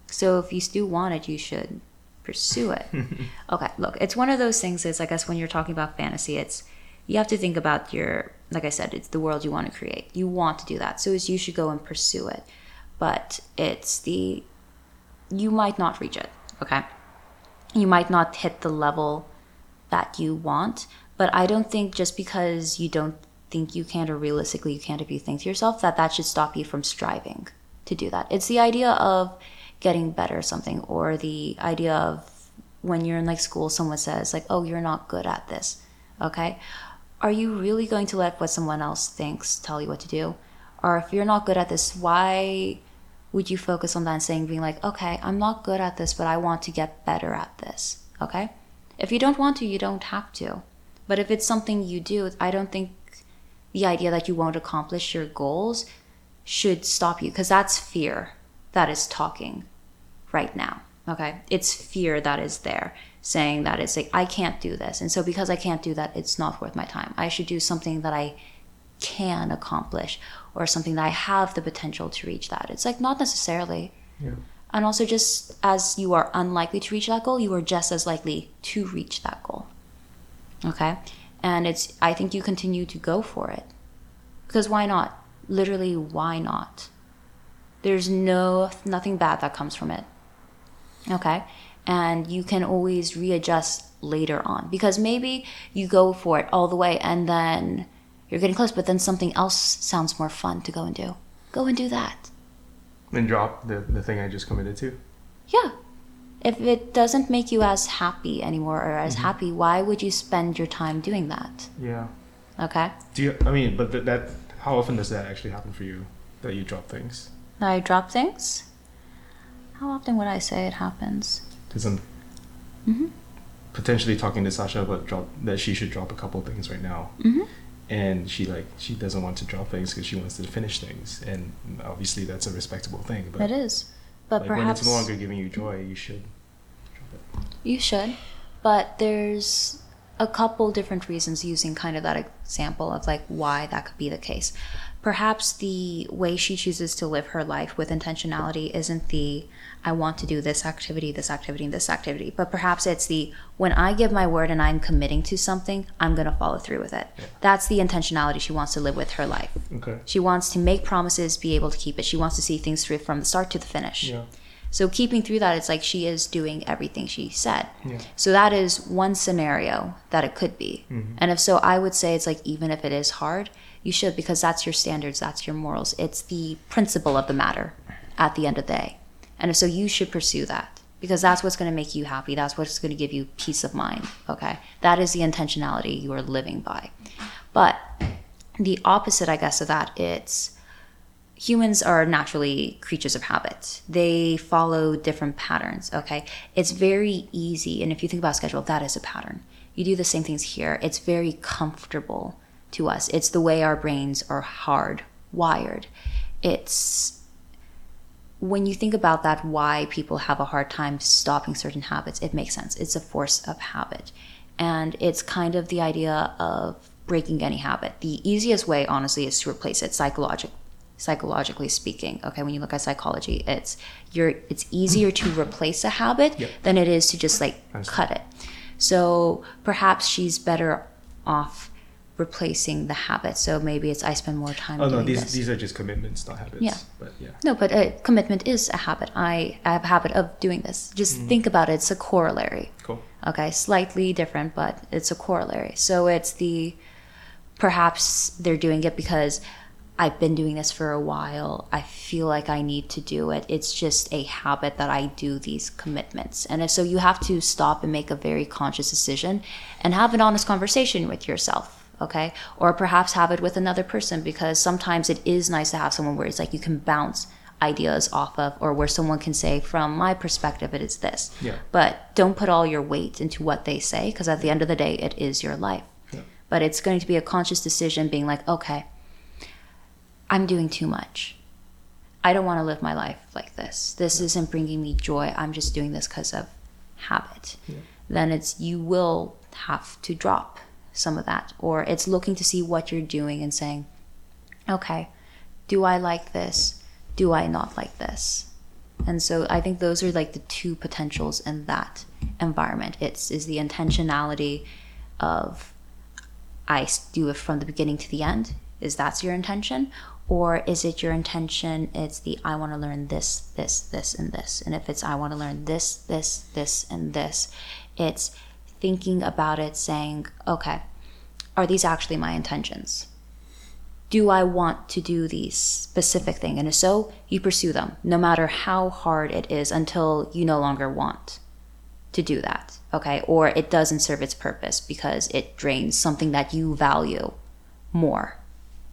So if you do want it, you should pursue it. okay, look, it's one of those things. Is I guess when you're talking about fantasy, it's you have to think about your, like I said, it's the world you want to create. You want to do that, so you should go and pursue it. But it's the you might not reach it. Okay, you might not hit the level that you want. But I don't think just because you don't think you can or realistically you can't if you think to yourself that that should stop you from striving to do that. It's the idea of getting better at something or the idea of when you're in like school someone says like oh you're not good at this. Okay? Are you really going to let what someone else thinks tell you what to do? Or if you're not good at this, why would you focus on that and saying being like, okay, I'm not good at this, but I want to get better at this. Okay? If you don't want to, you don't have to. But if it's something you do, I don't think the idea that you won't accomplish your goals should stop you because that's fear that is talking right now. Okay? It's fear that is there saying that it's like, I can't do this. And so because I can't do that, it's not worth my time. I should do something that I can accomplish or something that I have the potential to reach that. It's like, not necessarily. Yeah. And also, just as you are unlikely to reach that goal, you are just as likely to reach that goal. Okay? And it's, I think you continue to go for it. Because why not? Literally, why not? There's no, nothing bad that comes from it. Okay? And you can always readjust later on. Because maybe you go for it all the way and then you're getting close, but then something else sounds more fun to go and do. Go and do that. And drop the, the thing I just committed to. Yeah. If it doesn't make you as happy anymore or as mm-hmm. happy, why would you spend your time doing that? Yeah. Okay. Do you? I mean, but th- that. How often does that actually happen for you? That you drop things? I drop things. How often would I say it happens? Because I'm Mhm. potentially talking to Sasha about drop that she should drop a couple things right now, Mhm. and she like she doesn't want to drop things because she wants to finish things, and obviously that's a respectable thing. But It is. But like when perhaps it's no longer giving you joy, you should drop it. you should. But there's a couple different reasons using kind of that example of like why that could be the case. Perhaps the way she chooses to live her life with intentionality isn't the I want to do this activity, this activity, and this activity, but perhaps it's the when I give my word and I'm committing to something, I'm going to follow through with it. That's the intentionality she wants to live with her life. Okay. She wants to make promises, be able to keep it. She wants to see things through from the start to the finish. Yeah. So keeping through that, it's like she is doing everything she said. Yeah. So that is one scenario that it could be. Mm-hmm. And if so, I would say it's like even if it is hard, you should because that's your standards, that's your morals. It's the principle of the matter at the end of the day. And so, you should pursue that because that's what's going to make you happy. That's what's going to give you peace of mind. Okay. That is the intentionality you are living by. But the opposite, I guess, of that, it's humans are naturally creatures of habit. They follow different patterns, okay? It's very easy, and if you think about schedule, that is a pattern. You do the same things here. It's very comfortable to us. It's the way our brains are hard wired. It's when you think about that, why people have a hard time stopping certain habits, it makes sense. It's a force of habit. And it's kind of the idea of breaking any habit. The easiest way, honestly, is to replace it psychologically psychologically speaking okay when you look at psychology it's you're it's easier to replace a habit Yep. than it is to just like cut it so perhaps she's better off replacing the habit. So maybe it's I spend more time. Oh no, these this. these are just commitments, not habits. Yeah. But yeah. No, but a commitment is a habit. I, I have a habit of doing this. Just Mm. think about it. It's a corollary. Cool. Okay, slightly different, but it's a corollary. So it's the perhaps they're doing it because I've been doing this for a while. I feel like I need to do it. It's just a habit that I do these commitments. And so you have to stop and make a very conscious decision and have an honest conversation with yourself. Okay. Or perhaps have it with another person because sometimes it is nice to have someone where it's like you can bounce ideas off of or where someone can say, from my perspective, it is this. Yeah. But don't put all your weight into what they say because at the end of the day, it is your life. Yeah. But it's going to be a conscious decision being like, okay, I'm doing too much. I don't want to live my life like this. This isn't bringing me joy. I'm just doing this because of habit. Yeah. Then it's you will have to drop some of that. Or it's looking to see what you're doing and saying, okay, do I like this? Do I not like this? And so I think those are like the two potentials in that environment. It's is the intentionality of i do it from the beginning to the end. Is that's your intention? Or is it your intention? It's the I want to learn this, this, this, and this. And if it's I want to learn this, this, this, and this, it's thinking about it saying, okay, are these actually my intentions? Do I want to do these specific thing? And if so, you pursue them, no matter how hard it is, until you no longer want to do that. Okay. Or it doesn't serve its purpose because it drains something that you value more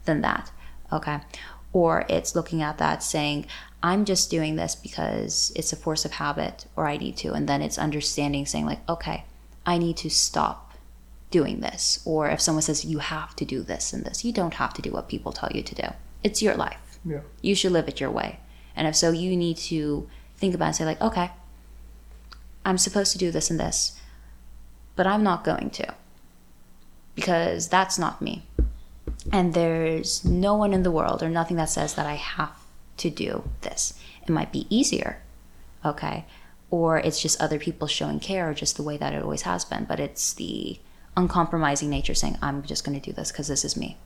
than that. Okay. Or it's looking at that saying, I'm just doing this because it's a force of habit or I need to. And then it's understanding saying, like, okay, I need to stop doing this. Or if someone says, you have to do this and this, you don't have to do what people tell you to do. It's your life Yeah. you should live it your way. And if so, you need to think about it and say, like, okay, I'm supposed to do this and this, but I'm not going to because that's not me. And there's no one in the world or nothing that says that I have to do this. It might be easier, okay? Or it's just other people showing care or just the way that it always has been. But it's the uncompromising nature saying, I'm just going to do this because this is me.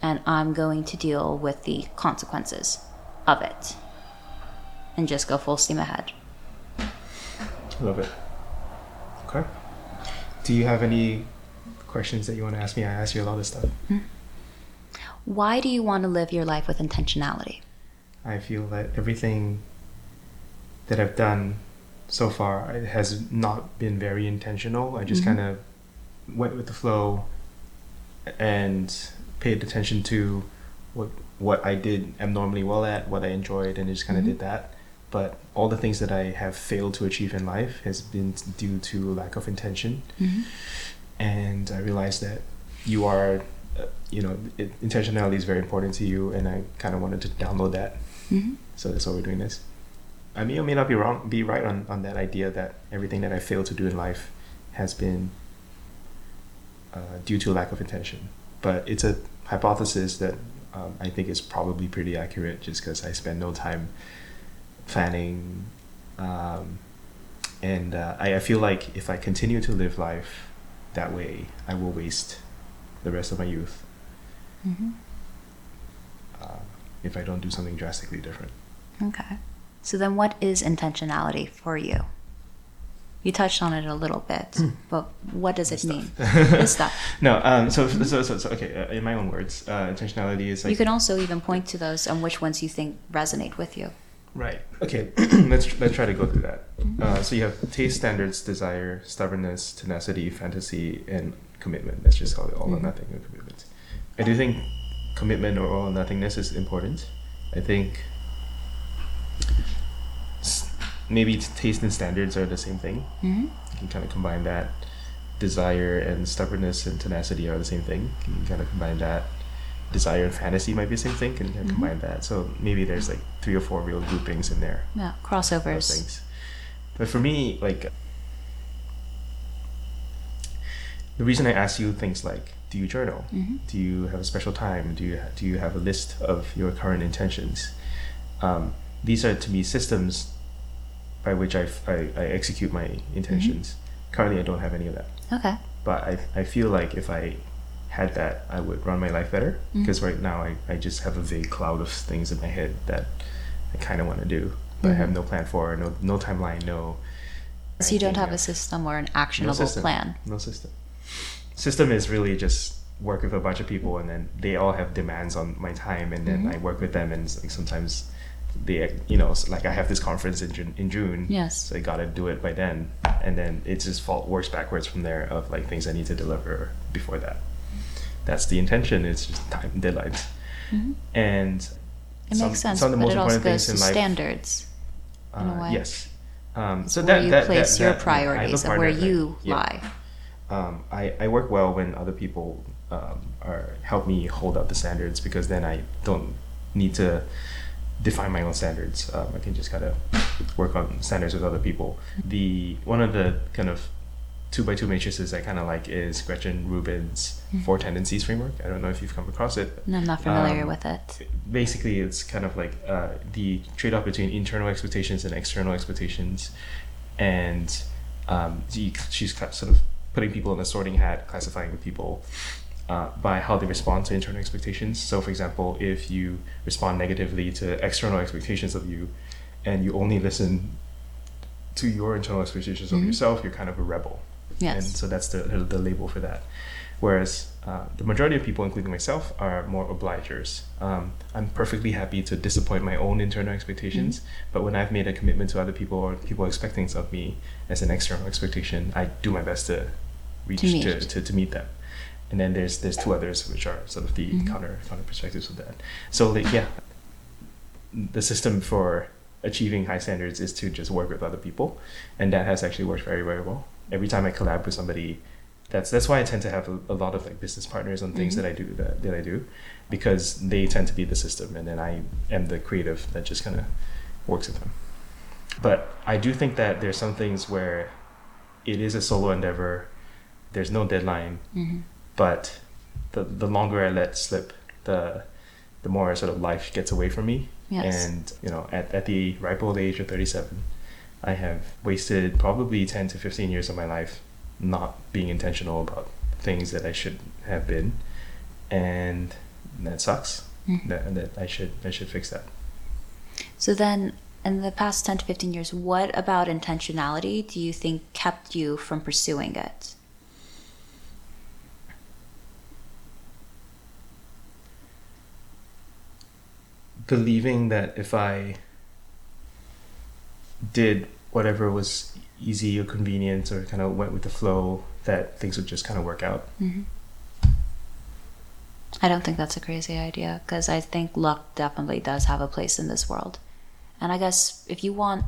And I'm going to deal with the consequences of it and just go full steam ahead. Love it. Okay. Do you have any questions that you want to ask me? I ask you a lot of stuff. Hmm. Why do you want to live your life with intentionality? I feel that everything that I've done so far it has not been very intentional. I just Mhm. kind of went with the flow and paid attention to what what I did abnormally well at, what I enjoyed, and I just kind of Mhm. did that. But all the things that I have failed to achieve in life has been due to lack of intention. Mm-hmm. and I realized that you are, uh, you know, it, intentionality is very important to you, and I kind of wanted to download that. Mm-hmm. So that's why we're doing this. I may or may not be wrong, be right on, on that idea that everything that I failed to do in life has been uh, due to a lack of intention. But it's a hypothesis that um, I think is probably pretty accurate, just because I spend no time planning, um, and uh, I, I feel like if I continue to live life that way, I will waste the rest of my youth Mm-hmm. uh, if I don't do something drastically different. Okay. So then, what is intentionality for you? You touched on it a little bit, but what does it Good mean? This stuff. No, um, so, so, so, so okay, uh, in my own words, uh, intentionality is like you can also even point to those and which ones you think resonate with you. right. Okay, let's let's try to go through that. Uh, so you have taste, standards, desire, stubbornness, tenacity, fantasy, and commitment. Let's just call it all or Mhm. nothing or commitment. I do think commitment or all or nothingness is important. I think maybe taste and standards are the same thing. Mm-hmm. You can kind of combine that. Desire and stubbornness and tenacity are the same thing. You can kind of combine that. Desire and fantasy might be the same thing. Can kind of Mhm. combine that. So maybe there's like three or four real groupings in there Yeah, crossovers. things. But for me, like the reason I ask you things like, do you journal? Mm-hmm. Do you have a special time? Do you do you have a list of your current intentions? Um, these are to me systems by which I, I, I execute my intentions. Mm-hmm. Currently, I don't have any of that Okay. but I, I feel like if I had that, I would run my life better. Mm-hmm. Because right now, I, I just have a vague cloud of things in my head that I kind of want to do, but I have mm-hmm. no plan for, no no timeline, no. So you don't have a system or an no actionable system. plan. No system. System is really just work with a bunch of people, and then they all have demands on my time, and then I work with them, and like sometimes they, you know, like I have this conference in June, in June. Yes. So I gotta do it by then, and then it just fall, works backwards from there of like things I need to deliver before that. That's the intention. It's just time deadlines, and Mm-hmm. It some- makes sense, some of the but most it also important goes things to in life- standards. in a uh, way. Yes. Um, so where that, you that, place that, your that- I have priorities and where you yeah. lie. Um, I, I work well when other people um, are help me hold up the standards because then I don't need to define my own standards. Um, I can just kind of work on standards with other people. The one of the kind of two by two matrices I kind of like is Gretchen Rubin's four tendencies framework. I don't know if you've come across it. And I'm not familiar Um, with it. basically it's kind of like uh, the trade-off between internal expectations and external expectations and um, she- she's sort of putting people in a sorting hat classifying people uh, by how they respond to internal expectations so for example if you respond negatively to external expectations of you and you only listen to your internal expectations of yourself you're kind of a rebel Yes. and so that's the, the label for that. Whereas uh, the majority of people, including myself, are more obligers. Um, I'm perfectly happy to disappoint my own internal expectations, but when I've made a commitment to other people or people expect things of me as an external expectation, I do my best to reach To to, meet. to, to, meet them. And then there's there's two others which are sort of the Mm-hmm. counter counter perspectives of that. So like yeah, the system for achieving high standards is to just work with other people, and that has actually worked very very well. Every time I collab with somebody, that's that's why I tend to have a, a lot of like business partners on things that I do that, that I do, because they tend to be the system, and then I am the creative that just kind of works with them. But I do think that there's some things where it is a solo endeavor. There's no deadline, hmm but the the longer I let slip, the the more sort of life gets away from me. Yes. And you know, at, at the ripe old age of 37, I have wasted probably 10 to 15 years of my life not being intentional about things that I should have been, and that sucks. Mhm. That, that I should I should fix that. So then, in the past 10 to 15 years, what about intentionality do you think kept you from pursuing it? Believing that if I did whatever was easy or convenient or kind of went with the flow, that things would just kind of work out. Mm-hmm. I don't think that's a crazy idea because I think luck definitely does have a place in this world. And I guess if you want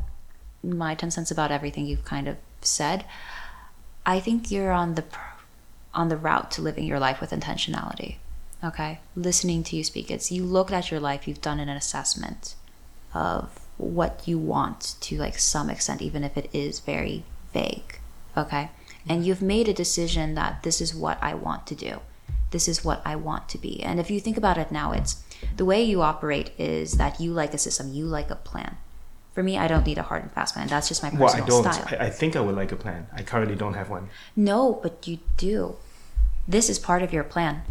my 10 cents about everything you've kind of said, I think you're on the on the route to living your life with intentionality. Okay? Listening to you speak, it's you looked at your life, you've done an assessment of what you want to like some extent even if it is very vague. Okay? And you've made a decision that this is what I want to do this is what I want to be. And if you think about it now, it's the way you operate is that you like a system, you like a plan. For me, I don't need a hard and fast plan. That's just my Well, personal I don't. style. I, I think I would like a plan. I currently don't have one. No, but you do. This is part of your plan.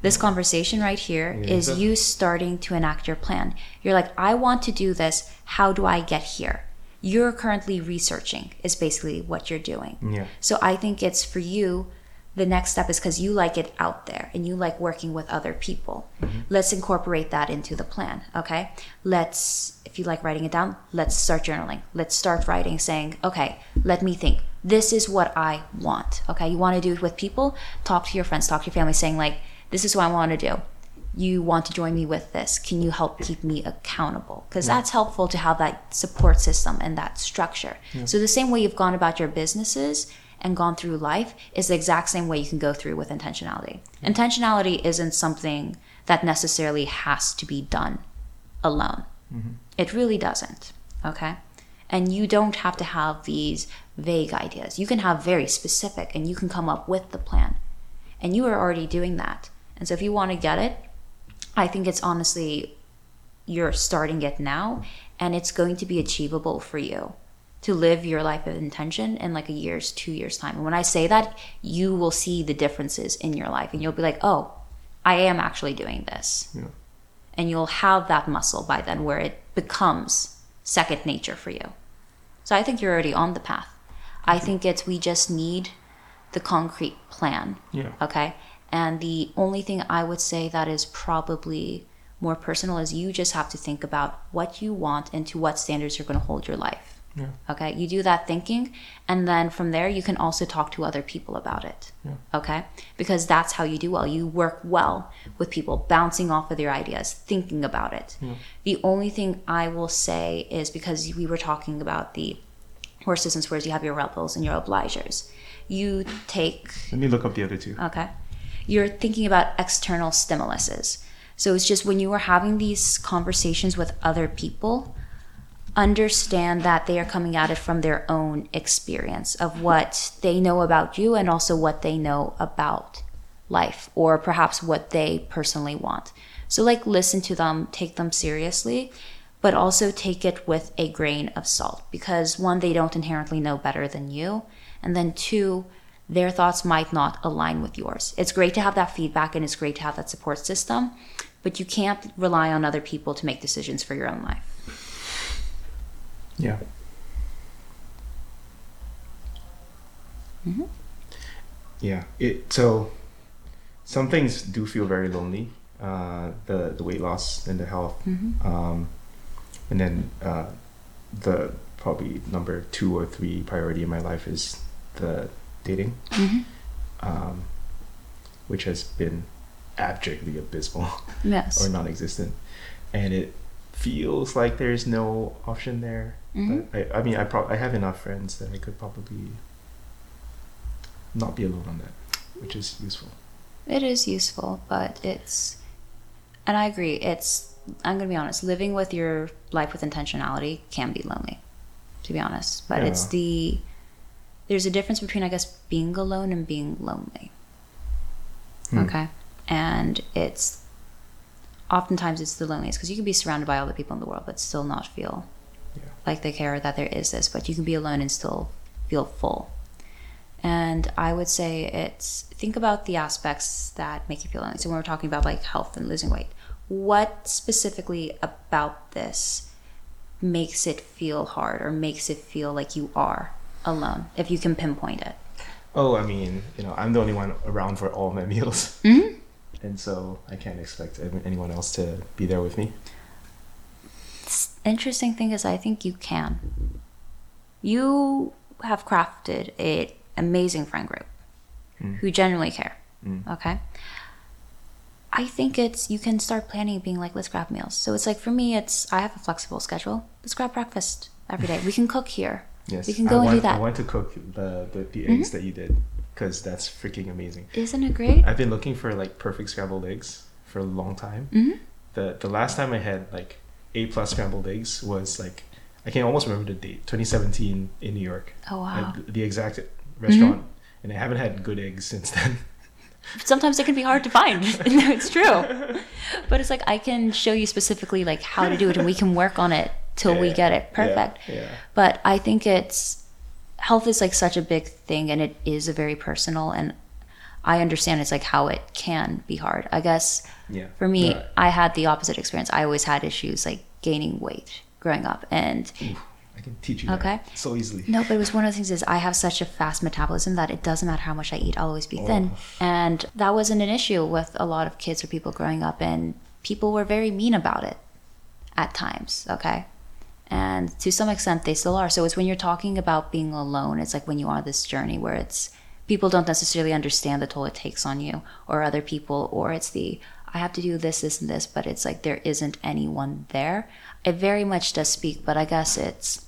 This conversation right here You is you starting to enact your plan. You're like, I want to do this. How do I get here? You're currently researching, is basically what you're doing. Yeah. So I think it's for you, the next step is because you like it out there and you like working with other people. Mm-hmm. Let's incorporate that into the plan, okay? Let's, if you like writing it down, let's start journaling. Let's start writing saying, okay, let me think. This is what I want, okay? You want to do it with people? Talk to your friends, talk to your family, saying, like, this is what I want to do. You want to join me with this. Can you help keep me accountable? Because that's helpful to have that support system and that structure. So, the same way you've gone about your businesses and gone through life is the exact same way you can go through with intentionality. Intentionality isn't something that necessarily has to be done alone. Mm-hmm. It really doesn't. Okay? And you don't have to have these vague ideas. You can have very specific and you can come up with the plan. And you are already doing that. And so if you want to get it, I think it's honestly you're starting it now and it's going to be achievable for you. to live your life of intention in like a year's, two years time. And when I say that, you will see the differences in your life and you'll be like, oh, I am actually doing this. Yeah. And you'll have that muscle by then where it becomes second nature for you. So I think you're already on the path. I think it's we just need the concrete plan. Yeah. Okay. And the only thing I would say that is probably more personal is you just have to think about what you want and to what standards you're going to hold your life. Yeah. Okay. You do that thinking, and then from there, you can also talk to other people about it. Yeah. Okay. Because that's how you do well. You work well with people, bouncing off of their ideas, thinking about it. Yeah. The only thing I will say is because we were talking about the horses and swears, you have your rebels and your obligers. You take Let me look up the other two. Okay. You're thinking about external stimuluses. So it's just when you are having these conversations with other people, understand that they are coming at it from their own experience of what they know about you and also what they know about life or perhaps what they personally want. So, like, listen to them, take them seriously, but also take it with a grain of salt because one, they don't inherently know better than you. And then two, their thoughts might not align with yours. It's great to have that feedback and it's great to have that support system, but you can't rely on other people to make decisions for your own life. Yeah. Mm-hmm. Yeah. It so some things do feel very lonely. Uh, the the weight loss and the health, Mm-hmm. um, and then uh, the probably number two or three priority in my life is the dating, Mm-hmm. um, which has been abjectly abysmal. Yes. or non-existent and it feels like there's no option there Mhm. but I, I mean I pro- I have enough friends that I could probably not be alone on that which is useful It is useful, but it's, and I agree. It's, I'm going to be honest, living with your life with intentionality can be lonely, to be honest. But it's the, there's a difference between, I guess, being alone and being lonely. Hmm. Okay. And it's, oftentimes it's the loneliest because you can be surrounded by all the people in the world, but still not feel Yeah. like they care that there is this, but you can be alone and still feel full. And I would say it's think about the aspects that make you feel lonely. So when we're talking about like health and losing weight, what specifically about this makes it feel hard or makes it feel like you are alone if you can pinpoint it? oh I mean you know I'm the only one around for all my meals Mhm. and so I can't expect anyone else to be there with me interesting thing is I think you can. You have crafted an amazing friend group who genuinely care. Okay. I think it's you can start planning being like let's grab meals. So it's like for me it's I have a flexible schedule. Let's grab breakfast every day. We can cook here. Yes We can I go and want, do that. Mm-hmm. I want to cook the the, the eggs that you did because that's freaking amazing Isn't it great? I've been looking for like perfect scrambled eggs for a long time. Mhm. The the last time I had like A plus scrambled eggs was like I can almost remember the date, 2017 in New York. Oh wow. The exact restaurant, and I haven't had good eggs since then. Sometimes it can be hard to find. no, it's true. But it's like I can show you specifically like how to do it and we can work on it till we get it perfect. Yeah. but i think it's health is like such a big thing and it is a very personal and i understand it's like how it can be hard i guess Yeah. for me No, i had the opposite experience i always had issues like gaining weight growing up and I can teach you Okay. that so easily. no but it was one of the things is i have such a fast metabolism that it doesn't matter how much i eat i'll always be thin oh. and that wasn't an issue with a lot of kids or people growing up and people were very mean about it at times okay and to some extent they still are. So it's when you're talking about being alone it's like when you are on this journey where it's people don't necessarily understand the toll it takes on you or other people or it's the i have to do this this and this but it's like there isn't anyone there. It very much does speak but i guess it's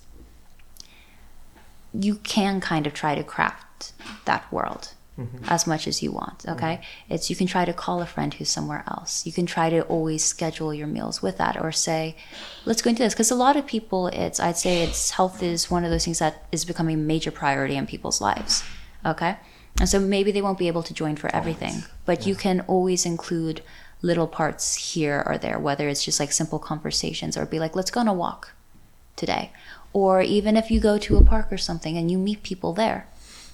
you can kind of try to craft that world Mm-hmm. as much as you want mm-hmm. okay? It's you can try to call a friend who's somewhere else. You can try to always schedule your meals with that or say let's go into this. Because a lot of people it's i'd say it's health is one of those things that is becoming a major priority in people's lives okay? And so maybe they won't be able to join for everything but you can always include little parts here or there whether it's just like simple conversations or be like let's go on a walk today. Or even if you go to a park or something and you meet people there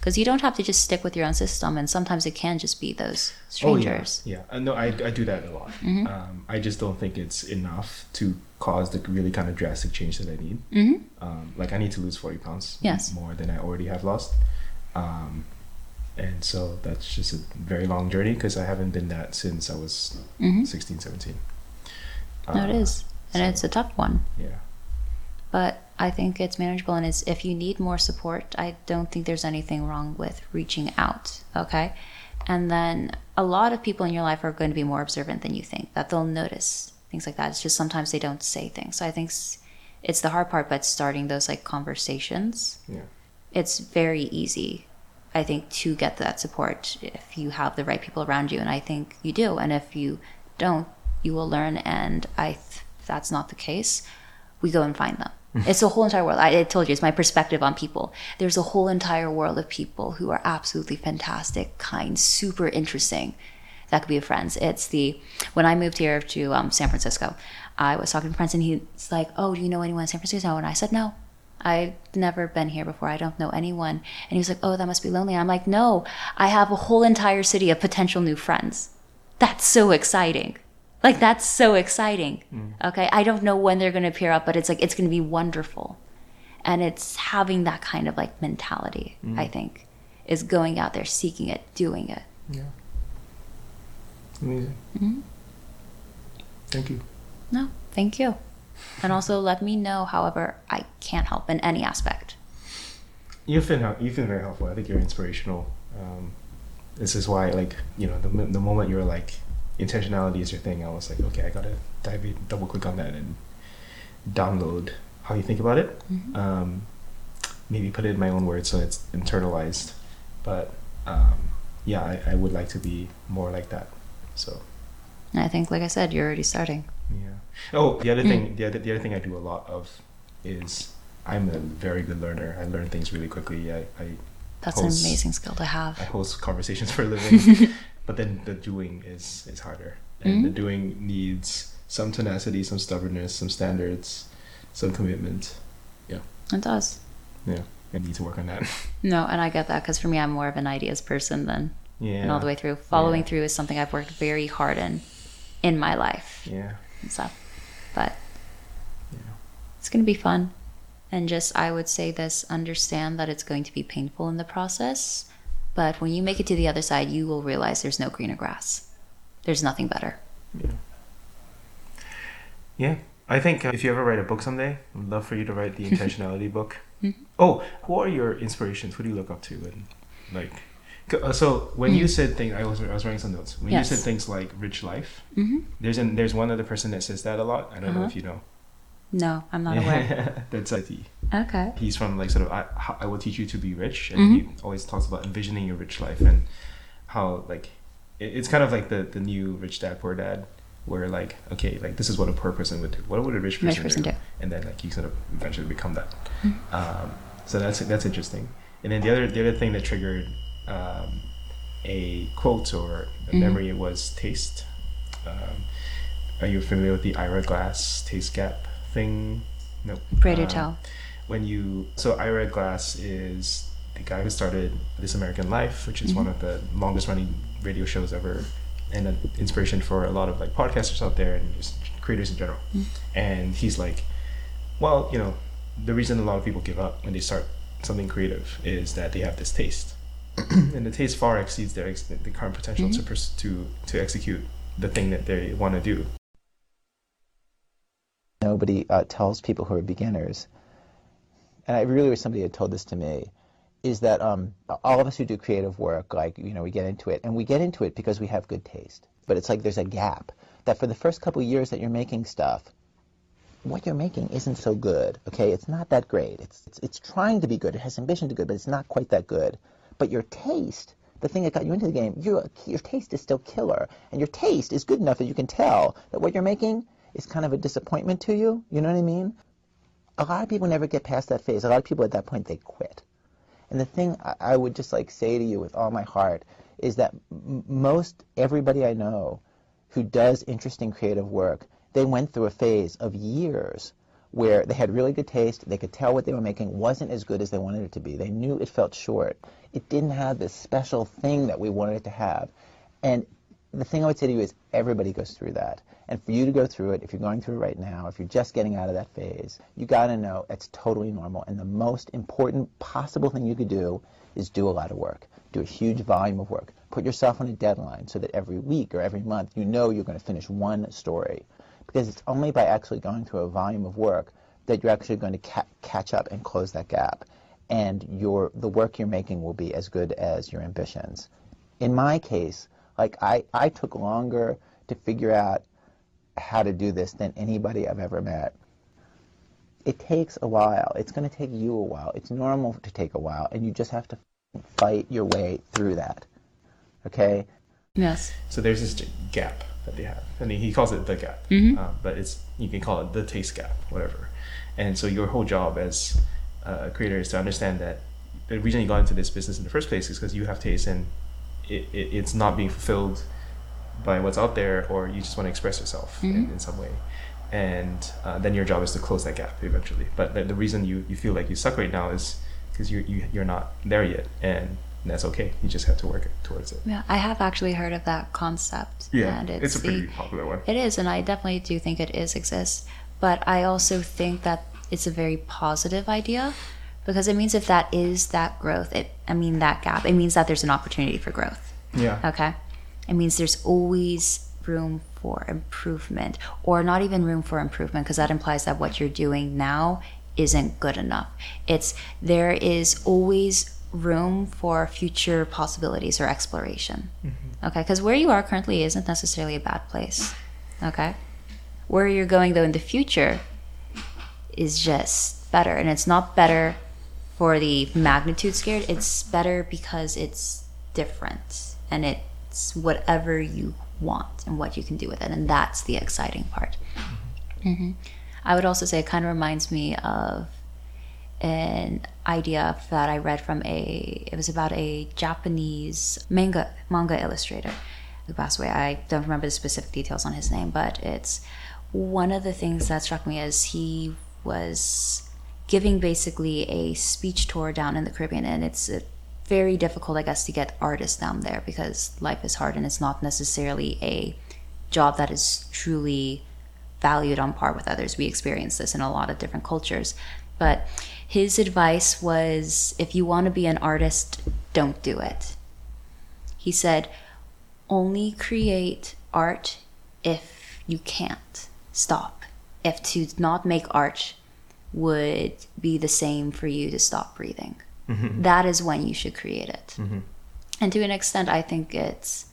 because you don't have to just stick with your own system and sometimes it can just be those strangers Oh, yeah, yeah. Uh, no, I, I do that a lot. Mm-hmm. Um, I just don't think it's enough to cause the really kind of drastic change that I need. Mhm. Um, like I need to lose forty pounds Yes. more than I already have lost. Um, and so that's just a very long journey because I haven't been that since I was Mhm. 16, 17. no it is Uh, is and it's a tough one Yeah. but I think it's manageable. And it's, if you need more support, I don't think there's anything wrong with reaching out. Okay. And then a lot of people in your life are going to be more observant than you think, that they'll notice things like that. It's just sometimes they don't say things. So I think it's the hard part, but starting those like conversations, Yeah. it's very easy, I think, to get that support if you have the right people around you. And I think you do. And if you don't, you will learn. And I, th- if that's not the case, we go and find them. It's a whole entire world. I, I told you, it's my perspective on people. There's a whole entire world of people who are absolutely fantastic, kind, super interesting. That could be friends. It's the when I moved here to um, San Francisco, I was talking to friends and he's like, "Oh, do you know anyone in San Francisco?" And I said, "No, I've never been here before. I don't know anyone." And he was like, "Oh, that must be lonely." I'm like, "No, I have a whole entire city of potential new friends. That's so exciting." Like that's so exciting. Okay, I don't know when they're going to appear up, but it's like it's going to be wonderful, and it's having that kind of like mentality. I think is going out there, seeking it, doing it. Yeah. Amazing. Mhm. Thank you. No, thank you, and also let me know. However, I can't help in any aspect. You've been you've been very helpful. I think you're inspirational. Um, this is why, like, you know, the, the moment you're like, intentionality is your thing. I was like, okay, I gotta dive in, double click on that and download how you think about it. Mhm. Um, maybe put it in my own words so it's internalized. But um, yeah, I, I would like to be more like that. So I think, like I said, you're already starting. yeah. Oh, the other thing, the other, the other thing I do a lot of is I'm a very good learner. I learn things really quickly. I, I That's Host- an amazing skill to have. I host conversations for a living, but then the doing is is harder, and the Mhm. doing needs some tenacity, some stubbornness, some standards, some commitment. Yeah, it does. Yeah, I need to work on that. No, and I get that because for me, I'm more of an ideas person than yeah, and all the way through. Following Yeah. through is something I've worked very hard in in my life Yeah, and stuff. But yeah, it's going to be fun. And just, I would say this understand that it's going to be painful in the process. But when you make it to the other side, you will realize there's no greener grass. There's nothing better. yeah. Yeah, I think uh, if you ever write a book someday, I'd love for you to write the intentionality book. Mhm. Oh, who are your inspirations? Who do you look up to? And like, uh, so when you said things, I was I was writing some notes. When. Yes. you said things like rich life, hmm there's an there's one other person that says that a lot. I don't know Uh-huh. if you know. No, I'm not aware. That's IT. Okay. He's from like sort of I, I will teach you to be rich, and Mhm. he always talks about envisioning your rich life and how like it, it's kind of like the the new rich dad poor dad, where like okay like this is what a poor person would do. What would a rich person, Rich person do. And then like you sort of eventually become that. Mhm. Um, so that's that's interesting. And then the other the other thing that triggered um, a quote or a Mhm. memory was taste. Um, are you familiar with the Ira Glass taste gap thing? No. Pray to Um, tell. when you so Ira Glass is the guy who started This American Life, which is one mm-hmm. of the longest running radio shows ever, and an inspiration for a lot of like podcasters out there and just creators in general. Mm-hmm. And he's like, well, you know, the reason a lot of people give up when they start something creative is that they have this taste, and the taste far exceeds their ex- the current potential to mm-hmm. pers- to to execute the thing that they want to do. Nobody uh, tells people who are beginners, and I really wish somebody had told this to me, is that um, all of us who do creative work, like, you know, we get into it, and we get into it because we have good taste. But it's like there's a gap that for the first couple years that you're making stuff, what you're making isn't so good, okay? It's not that great. It's, it's, it's trying to be good. It has ambition to be good, but it's not quite that good. But your taste, the thing that got you into the game, your, your taste is still killer. And your taste is good enough that you can tell that what you're making is kind of a disappointment to you. You know what I mean? A lot of people never get past that phase. A lot of people at that point, they quit. And the thing I, I would just like say to you with all my heart is that most everybody I know who does interesting creative work, they went through a phase of years where they had really good taste. They could tell what they were making wasn't as good as they wanted it to be. They knew it felt short. It didn't have this special thing that we wanted it to have. And the thing I would say to you is everybody goes through that. And for you to go through it, if you're going through it right now, if you're just getting out of that phase, you got to know it's totally normal. And the most important possible thing you could do is do a lot of work. Do a huge volume of work. Put yourself on a deadline so that every week or every month you know you're going to finish one story. Because it's only by actually going through a volume of work that you're actually going to ca- catch up and close that gap. And your, the work you're making will be as good as your ambitions. In my case, like I, I took longer to figure out how to do this than anybody I've ever met. It takes a while. It's going to take you a while. It's normal to take a while, and you just have to fight your way through that. Okay? Yes. So there's this gap that they have, and he calls it the gap, Mhm. uh, but it's you can call it the taste gap, whatever. And so your whole job as a creator is to understand that the reason you got into this business in the first place is because you have taste and it, it, it's not being fulfilled by what's out there, or you just want to express yourself in, Mhm. in some way. And uh, then your job is to close that gap eventually. But the, the reason you, you feel like you suck right now is because you, you, you're not there yet, and that's okay. You just have to work towards it. Yeah, I have actually heard of that concept. and it's, it's a pretty the, popular one. It is, and I definitely do think it is exists. But I also think that it's a very positive idea because it means if that is that growth, it I mean that gap, it means that there's an opportunity for growth. Yeah. Okay. It means there's always room for improvement, or not even room for improvement, because that implies that what you're doing now isn't good enough. It's there is always room for future possibilities or exploration. Mm-hmm. Okay. Because where you are currently isn't necessarily a bad place. Okay. Where you're going, though, in the future is just better. And it's not better for the magnitude scared, it's better because it's different and it's whatever you want and what you can do with it. And that's the exciting part. hmm I would also say it kind of reminds me of an idea that I read from a, it was about a Japanese manga, manga illustrator who passed away. I don't remember the specific details on his name, but it's one of the things that struck me is he was giving basically a speech tour down in the Caribbean, and it's uh, very difficult, I guess, to get artists down there because life is hard and it's not necessarily a job that is truly valued on par with others. We experience this in a lot of different cultures. But his advice was if you want to be an artist, don't do it. He said, only create art if you can't stop. If to not make art would be the same for you to stop breathing. Mm-hmm. That is when you should create it. Mm-hmm. And to an extent, I think it's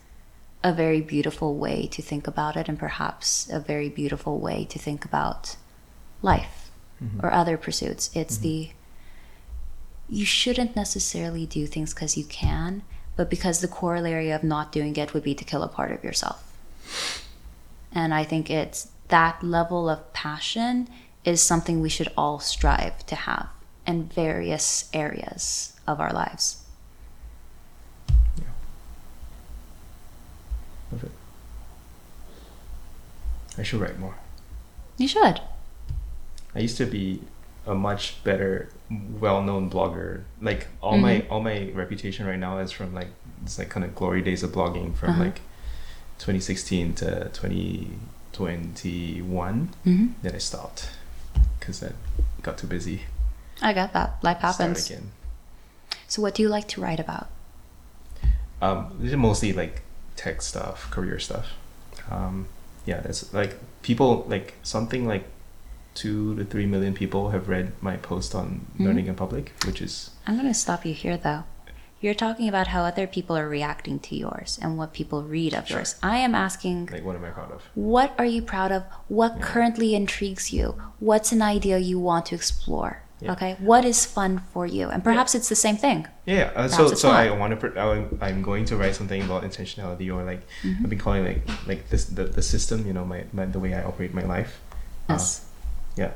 a very beautiful way to think about it, and perhaps a very beautiful way to think about life mm-hmm. or other pursuits. It's the you shouldn't necessarily do things because you can, but because the corollary of not doing it would be to kill a part of yourself. And I think it's that level of passion is something we should all strive to have in various areas of our lives. Love it. I should write more. You should. I used to be a much better, well-known blogger. Like all my all my reputation right now is from like it's like kind of glory days of blogging from Uh-huh. like 2016 to 2021. hmm Then I stopped because I got too busy. I got that. Life Start happens. again. So, what do you like to write about? Um, mostly like tech stuff, career stuff. Um, yeah, that's like people like something like two to three million people have read my post on Mhm. learning in public, which is I'm going to stop you here, though. You're talking about how other people are reacting to yours and what people read of Sure. yours. I am asking, like what am I proud of? what are you proud of? What Yeah. currently intrigues you? What's an idea you want to explore? Yeah. Okay, what is fun for you? And perhaps it's the same thing. Yeah, uh, so so I want to. I'm going to write something about intentionality or like Mm-hmm. I've been calling like like this the, the system. You know, my, my the way I operate my life. Uh, Yes. yeah,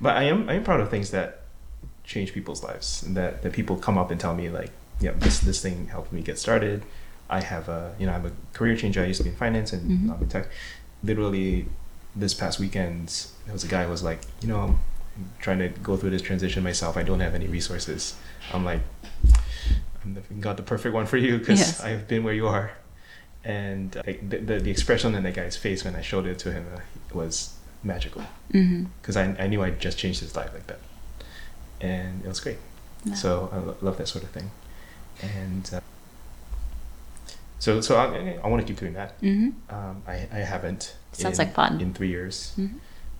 but I am I am proud of things that change people's lives that that people come up and tell me like, yeah, this this thing helped me get started. I have a you know I'm a career changer. I used to be in finance and Mhm. I'm in tech. Literally, this past weekend there was a guy who was like, you know, I'm trying to go through this transition myself. I don't have any resources. I'm like, I'm got the perfect one for you because Yes. I've been where you are. And like, the, the the expression on that guy's face when I showed it to him uh, was magical Mm-hmm. because I, I knew I just changed his life like that, and it was great. Yeah. So I lo- love that sort of thing, and uh, so so I, I want to keep doing that. Mm-hmm. Um, I I haven't. Sounds in- like fun. In three years, Mhm.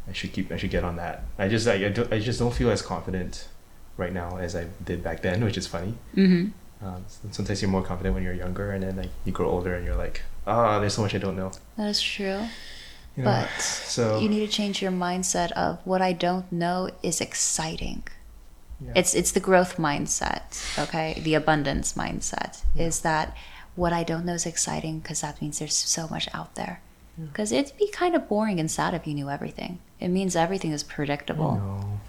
I should keep. I should get on that. I just I, I, don't, I just don't feel as confident right now as I did back then, which is funny. Mm-hmm. Um, sometimes you're more confident when you're younger, and then like you grow older, and you're like, ah, there's so much I don't know. That is true. You know? But so you need to change your mindset of what I don't know is exciting. Yeah. It's it's the growth mindset, okay? The abundance mindset is that what I don't know is exciting because that means there's so much out there. Because it'd be kind of boring and sad if you knew everything. It means everything is predictable. know.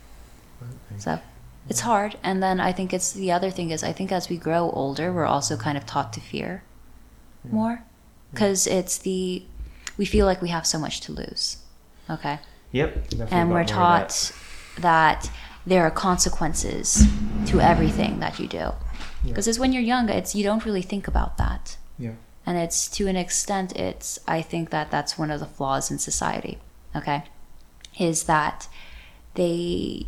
But, like, So it's hard. And then I think it's the other thing is I think as we grow older, we're also kind of taught to fear more because it's the we feel like we have so much to lose. Okay. Yep. definitely and we're of that. taught that. There are consequences to everything that you do. Yeah. Because it's when you're young, it's you don't really think about that. Yeah. And it's to an extent, it's I think that that's one of the flaws in society. Okay, is that they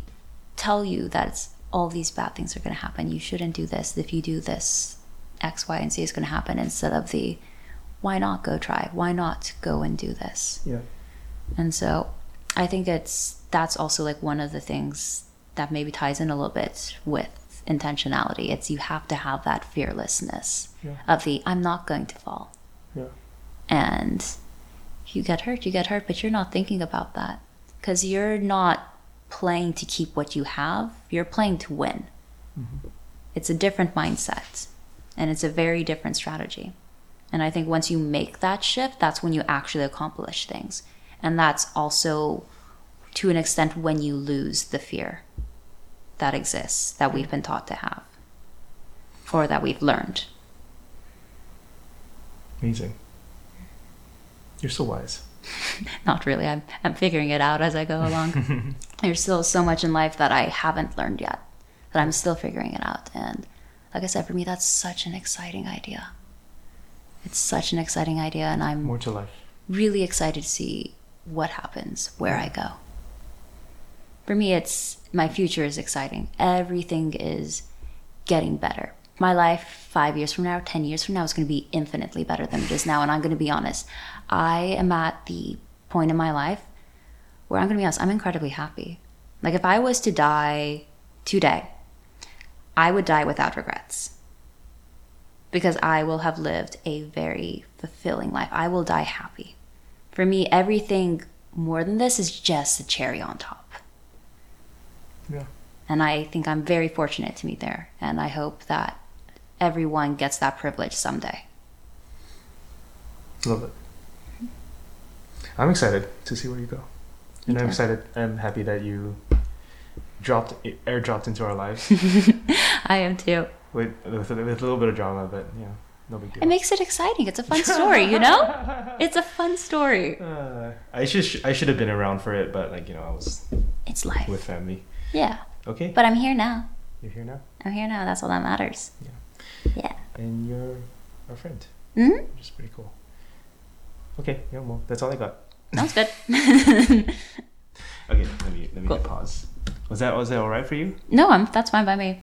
tell you that it's, all these bad things are going to happen. You shouldn't do this. If you do this, X, Y, and Z is going to happen. Instead of the why not go try? Why not go and do this? Yeah. And so I think it's that's also like one of the things that maybe ties in a little bit with intentionality. It's you have to have that fearlessness Yeah. of the I'm not going to fall. Yeah. And you get hurt, you get hurt, but you're not thinking about that because you're not playing to keep what you have, you're playing to win. Mm-hmm. It's a different mindset and it's a very different strategy. And I think once you make that shift, that's when you actually accomplish things. And that's also to an extent when you lose the fear that exists that we've been taught to have or that we've learned. Amazing. You're so wise. Not really. I'm, I'm figuring it out as I go along. There's still so much in life that I haven't learned yet, that I'm still figuring it out. And like I said, for me, that's such an exciting idea. It's such an exciting idea, and I'm More to life. really excited to see what happens where I go. For me, it's my future is exciting. Everything is getting better. My life, five years from now, 10 years from now, is going to be infinitely better than it is now. And I'm going to be honest. I am at the point in my life where I'm going to be honest, I'm incredibly happy. Like, if I was to die today, I would die without regrets because I will have lived a very fulfilling life. I will die happy. For me, everything more than this is just a cherry on top. Yeah. And I think I'm very fortunate to be there. And I hope that everyone gets that privilege someday. Love it. I'm excited to see where you go. And I'm excited. I'm happy that you dropped air dropped into our lives I am too. with, with with a little bit of drama, but yeah, no big deal. It makes it exciting. It's a fun story, you know? It's a fun story. Uh, I should I should have been around for it, but like you know I was It's life. with family. Yeah. Okay, But I'm here now. you're here now, I'm here now. That's all that matters. Yeah. Yeah. And you're our friend, Mm-hmm. which is pretty cool. Okay, yeah, well that's all I got. Sounds good. Okay, let me let me Cool. pause. Was that was that all right for you? no, I'm, that's fine by me.